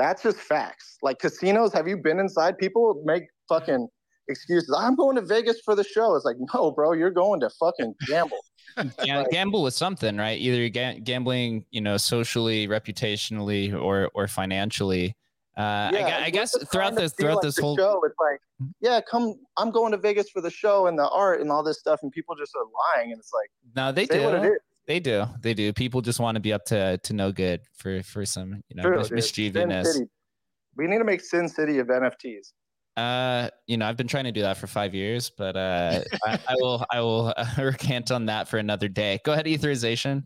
that's just facts. Like casinos, have you been inside? People make fucking excuses. I'm going to Vegas for the show. It's like, no, bro, you're going to fucking gamble. Ga- gamble with something, right? Either you're ga- gambling, you know, socially, reputationally, or or financially. Uh, I, I guess throughout this throughout like this whole show, it's like, yeah, come. I'm going to Vegas for the show and the art and all this stuff, and people just are lying, and it's like, no, they say what it do. Is. They do. They do. People just want to be up to to no good for for some you know True, mis- mischievousness. We need to make Sin City of NFTs. Uh, you know, I've been trying to do that for five years, but uh, I, I will I will uh, recant on that for another day. Go ahead, Etherization.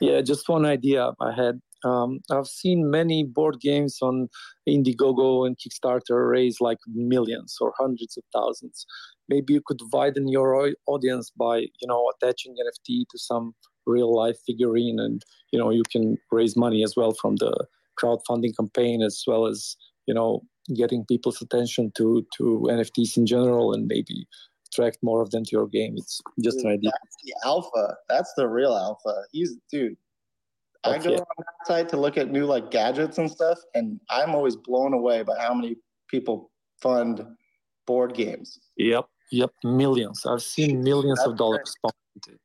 Yeah, just one idea I had. Um, I've seen many board games on Indiegogo and Kickstarter raise like millions or hundreds of thousands. Maybe you could widen your audience by, you know, attaching NFT to some real life figurine, and you know you can raise money as well from the crowdfunding campaign, as well as you know getting people's attention to to NFTs in general, and maybe attract more of them to your game. It's just an idea. That's the alpha. That's the real alpha. He's dude. I go yeah. on that site to look at new like gadgets and stuff, and I'm always blown away by how many people fund board games. Yep, yep, millions. I've seen millions of dollars pumped into it.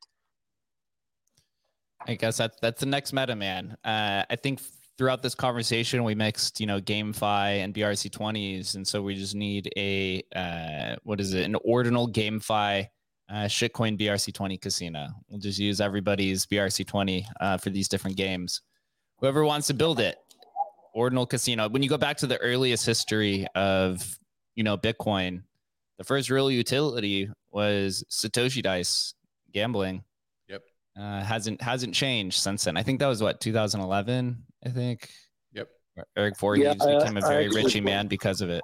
I guess that's that's the next meta, man. Uh, I think throughout this conversation we mixed, you know, GameFi and BRC twenties, and so we just need a uh, what is it, an ordinal GameFi uh, shitcoin BRC twenty casino. We'll just use everybody's BRC twenty uh, for these different games. Whoever wants to build it, ordinal casino. When you go back to the earliest history of you know Bitcoin, the first real utility was Satoshi dice gambling Yep. uh, hasn't hasn't changed since then. I think that was what 2011. I think. Yep. Eric Voorhees Yeah, I- became a very actually- richy man because of it.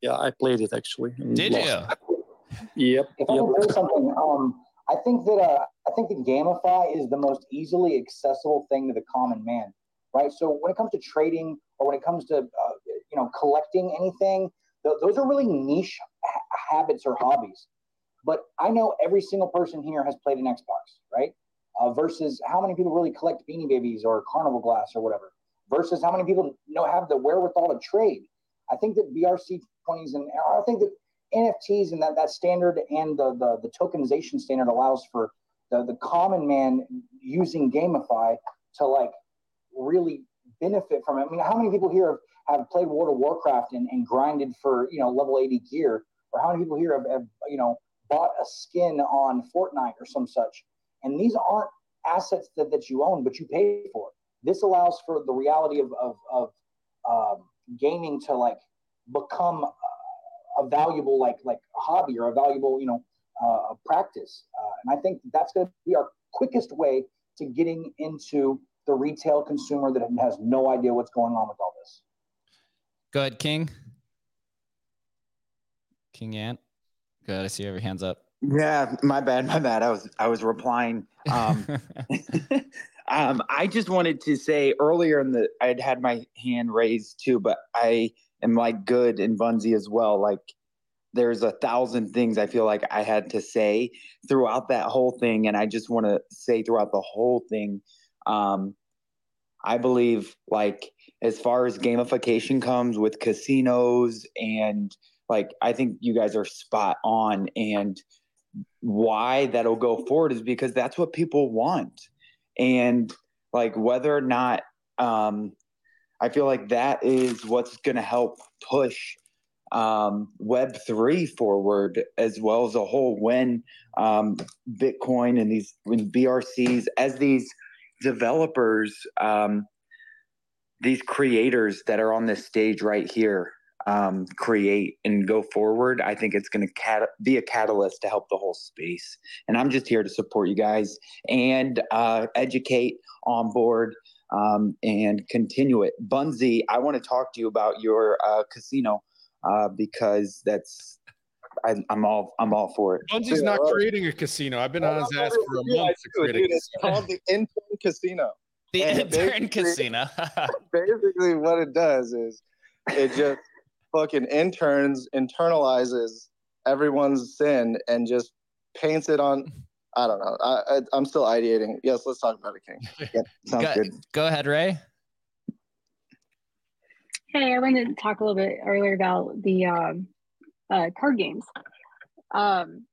Yeah, I played it actually. Did lost. you? Yep. If I yep. can say something, um, I think that uh, I think that GameFi is the most easily accessible thing to the common man, right? So when it comes to trading or when it comes to uh, you know collecting anything, th- those are really niche ha- habits or hobbies. But I know every single person here has played an Xbox, right? Uh, versus how many people really collect Beanie Babies or Carnival Glass or whatever. Versus how many people know have the wherewithal to trade. I think that BRC 20s and I think that NFTs and that, that standard and the, the, the tokenization standard allows for the, the common man using GameFi to like really benefit from it. I mean, how many people here have, have played World of Warcraft and, and grinded for, you know, level 80 gear? Or how many people here have, have, you know, bought a skin on Fortnite or some such? And these aren't assets that, that you own, but you pay for. This allows for the reality of, of, of um, gaming to like become a valuable like like hobby or a valuable you know uh, practice uh, and i think that's going to be our quickest way to getting into the retail consumer that has no idea what's going on with all this Go ahead, King. King Ant. Good. I see every hands up. Yeah, my bad, my bad. I was I was replying. Um, um, I just wanted to say earlier in the I'd had my hand raised too, but I am like good and Bunzy as well. Like there's a thousand things I feel like I had to say throughout that whole thing, and I just want to say throughout the whole thing, um, I believe like as far as gamification comes with casinos and like I think you guys are spot on and why that'll go forward is because that's what people want and like whether or not um i feel like that is what's going to help push um web 3 forward as well as a whole when um bitcoin and these when brcs as these developers um these creators that are on this stage right here um, create and go forward, I think it's going to cat- be a catalyst to help the whole space. And I'm just here to support you guys and uh, educate on board um, and continue it. Bunzy, I want to talk to you about your uh, casino uh, because that's I, I'm all I'm all for it. Bunzy's not creating a casino. I've been on his ass for a Yeah, month to create a dude, it's called the intern casino. The And intern casino. basically what it does is it just fucking interns internalizes everyone's sin and just paints it on. I don't know. I, I I'm still ideating. Yes, let's talk about it, King. Yeah, sounds go, good. go ahead, Ray. Hey, I wanted to talk a little bit earlier about the um, uh, card games. Um,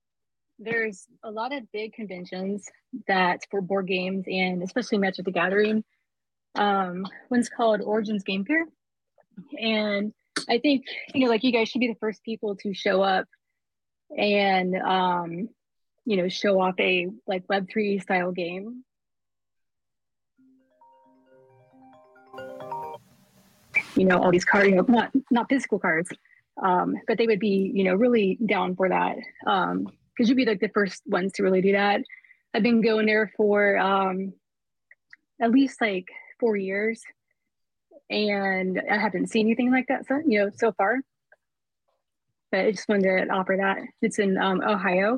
there's a lot of big conventions that for board games and especially Magic the Gathering. Um, one's called Origins Game Fair, and I think you know, like you guys should be the first people to show up and um, you know show off a like Web three style game. You know, all these cards, you know, not not physical cards, um, but they would be you know really down for that because um, you'd be like the first ones to really do that. I've been going there for um, at least like four years, and I haven't seen anything like that so you know so far. But I just wanted to offer that. It's in um, Ohio,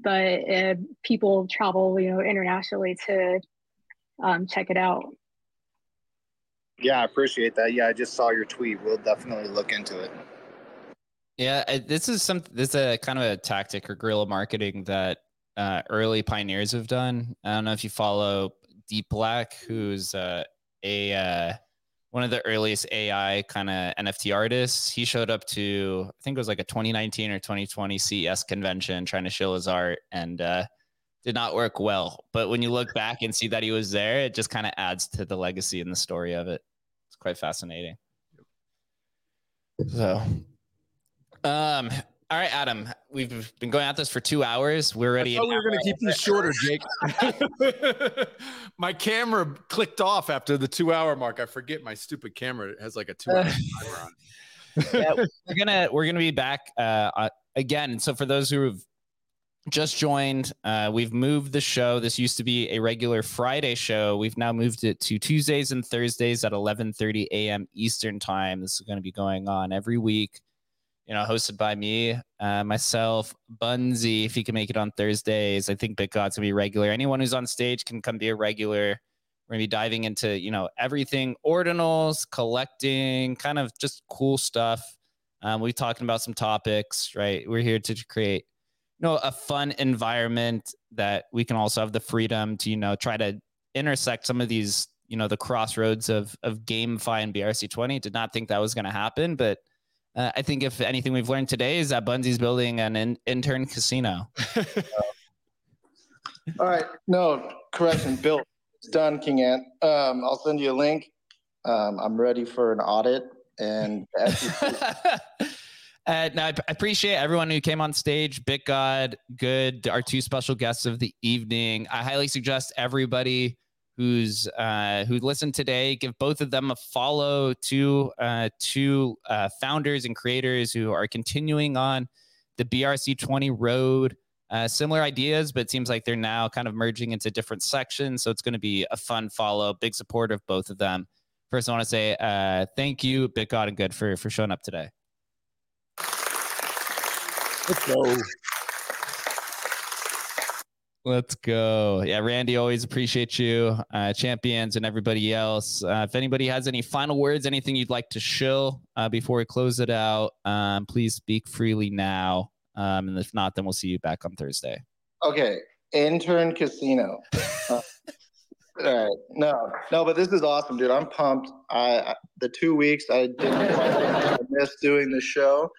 but uh, people travel you know internationally to um, check it out. Yeah, I appreciate that. Yeah, I just saw your tweet. We'll definitely look into it. Yeah, I- this is some. This is a kind of a tactic or guerrilla marketing that uh, early pioneers have done. I don't know if you follow Deep Black, who's uh, a uh, one of the earliest AI kind of NFT artists. He showed up to I think it was like a 2019 or 2020 CES convention trying to show his art and uh, did not work well. But when you look back and see that he was there, it just kind of adds to the legacy and the story of it. It's quite fascinating. So, um, all right, Adam, we've been going at this for two hours. We're ready. I thought we were going to keep these shorter, Jake. my camera clicked off after the two hour mark. I forget my stupid camera has like a two hour timer on. yeah, we're gonna we're gonna be back uh, uh, again. So for those who have just joined, uh, we've moved the show. This used to be a regular Friday show. We've now moved it to Tuesdays and Thursdays at 11:30 a.m. Eastern time. This is going to be going on every week. You know, hosted by me, uh, myself, Bunzy. If he can make it on Thursdays, I think God's gonna be regular. Anyone who's on stage can come be a regular. We're gonna be diving into you know everything ordinals, collecting, kind of just cool stuff. Um, we're talking about some topics, right? We're here to create you know a fun environment that we can also have the freedom to you know try to intersect some of these you know the crossroads of of GameFi and BRC20. Did not think that was to happen, but uh, I think if anything we've learned today is that Bunzy's building an in- intern casino. All right. No, correction. built. it's done, King Ant. Um, I'll send you a link. Um, I'm ready for an audit. And the Uh, no, I I appreciate everyone who came on stage. BitGod, good, our two special guests of the evening. I highly suggest everybody who's uh, who listened today give both of them a follow to uh, two uh, founders and creators who are continuing on the BRC twenty road. Uh, similar ideas, but it seems like they're now kind of merging into different sections. So it's going to be a fun follow. Big support of both of them. First, I want to say uh, thank you, BitGod and Good, for for showing up today. Let's go. Let's go. Yeah, Randy, always appreciate you, uh, champions, and everybody else. Uh, if anybody has any final words, anything you'd like to shill uh, before we close it out, um, please speak freely now. Um, and if not, then we'll see you back on Thursday. Okay, intern casino. All right, no, no, but this is awesome, dude. I'm pumped. I, I the two weeks I didn't I missed doing the show,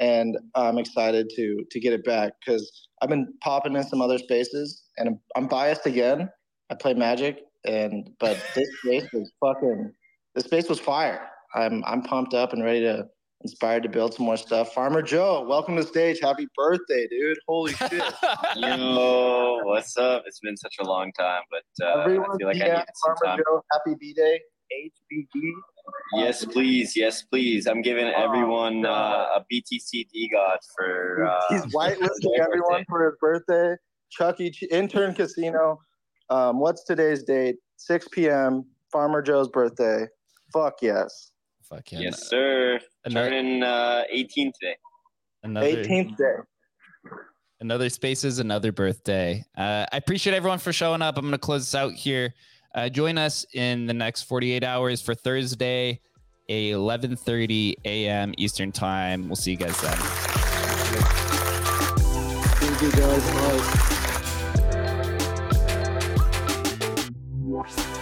and I'm excited to to get it back because I've been popping in some other spaces, and I'm, I'm biased again. I play Magic, and but this space was fucking. This space was fire. I'm I'm pumped up and ready to inspired to build some more stuff. Farmer Joe, welcome to stage. Happy birthday, dude! Holy shit! Yo, what's up? It's been such a long time, but uh, I feel like I yeah, needed some Farmer time. Joe, happy B Day, HBD. Yes, please. Yes, please. I'm giving everyone uh, a BTC God for. Uh, He's for whitelisting everyone for his birthday. Chuck E. Ch- Intern Casino. Um, what's today's date? 6 p.m. Farmer Joe's birthday. Fuck yes. Fuck Yes, sir. Another- Turning uh, 18 today. Another 18th day. Another spaces, another birthday. Uh, I appreciate everyone for showing up. I'm going to close this out here. Uh, join us in the next 48 hours for Thursday. 11:30 a.m. Eastern Time. We'll see you guys then. Thank you guys. Bye.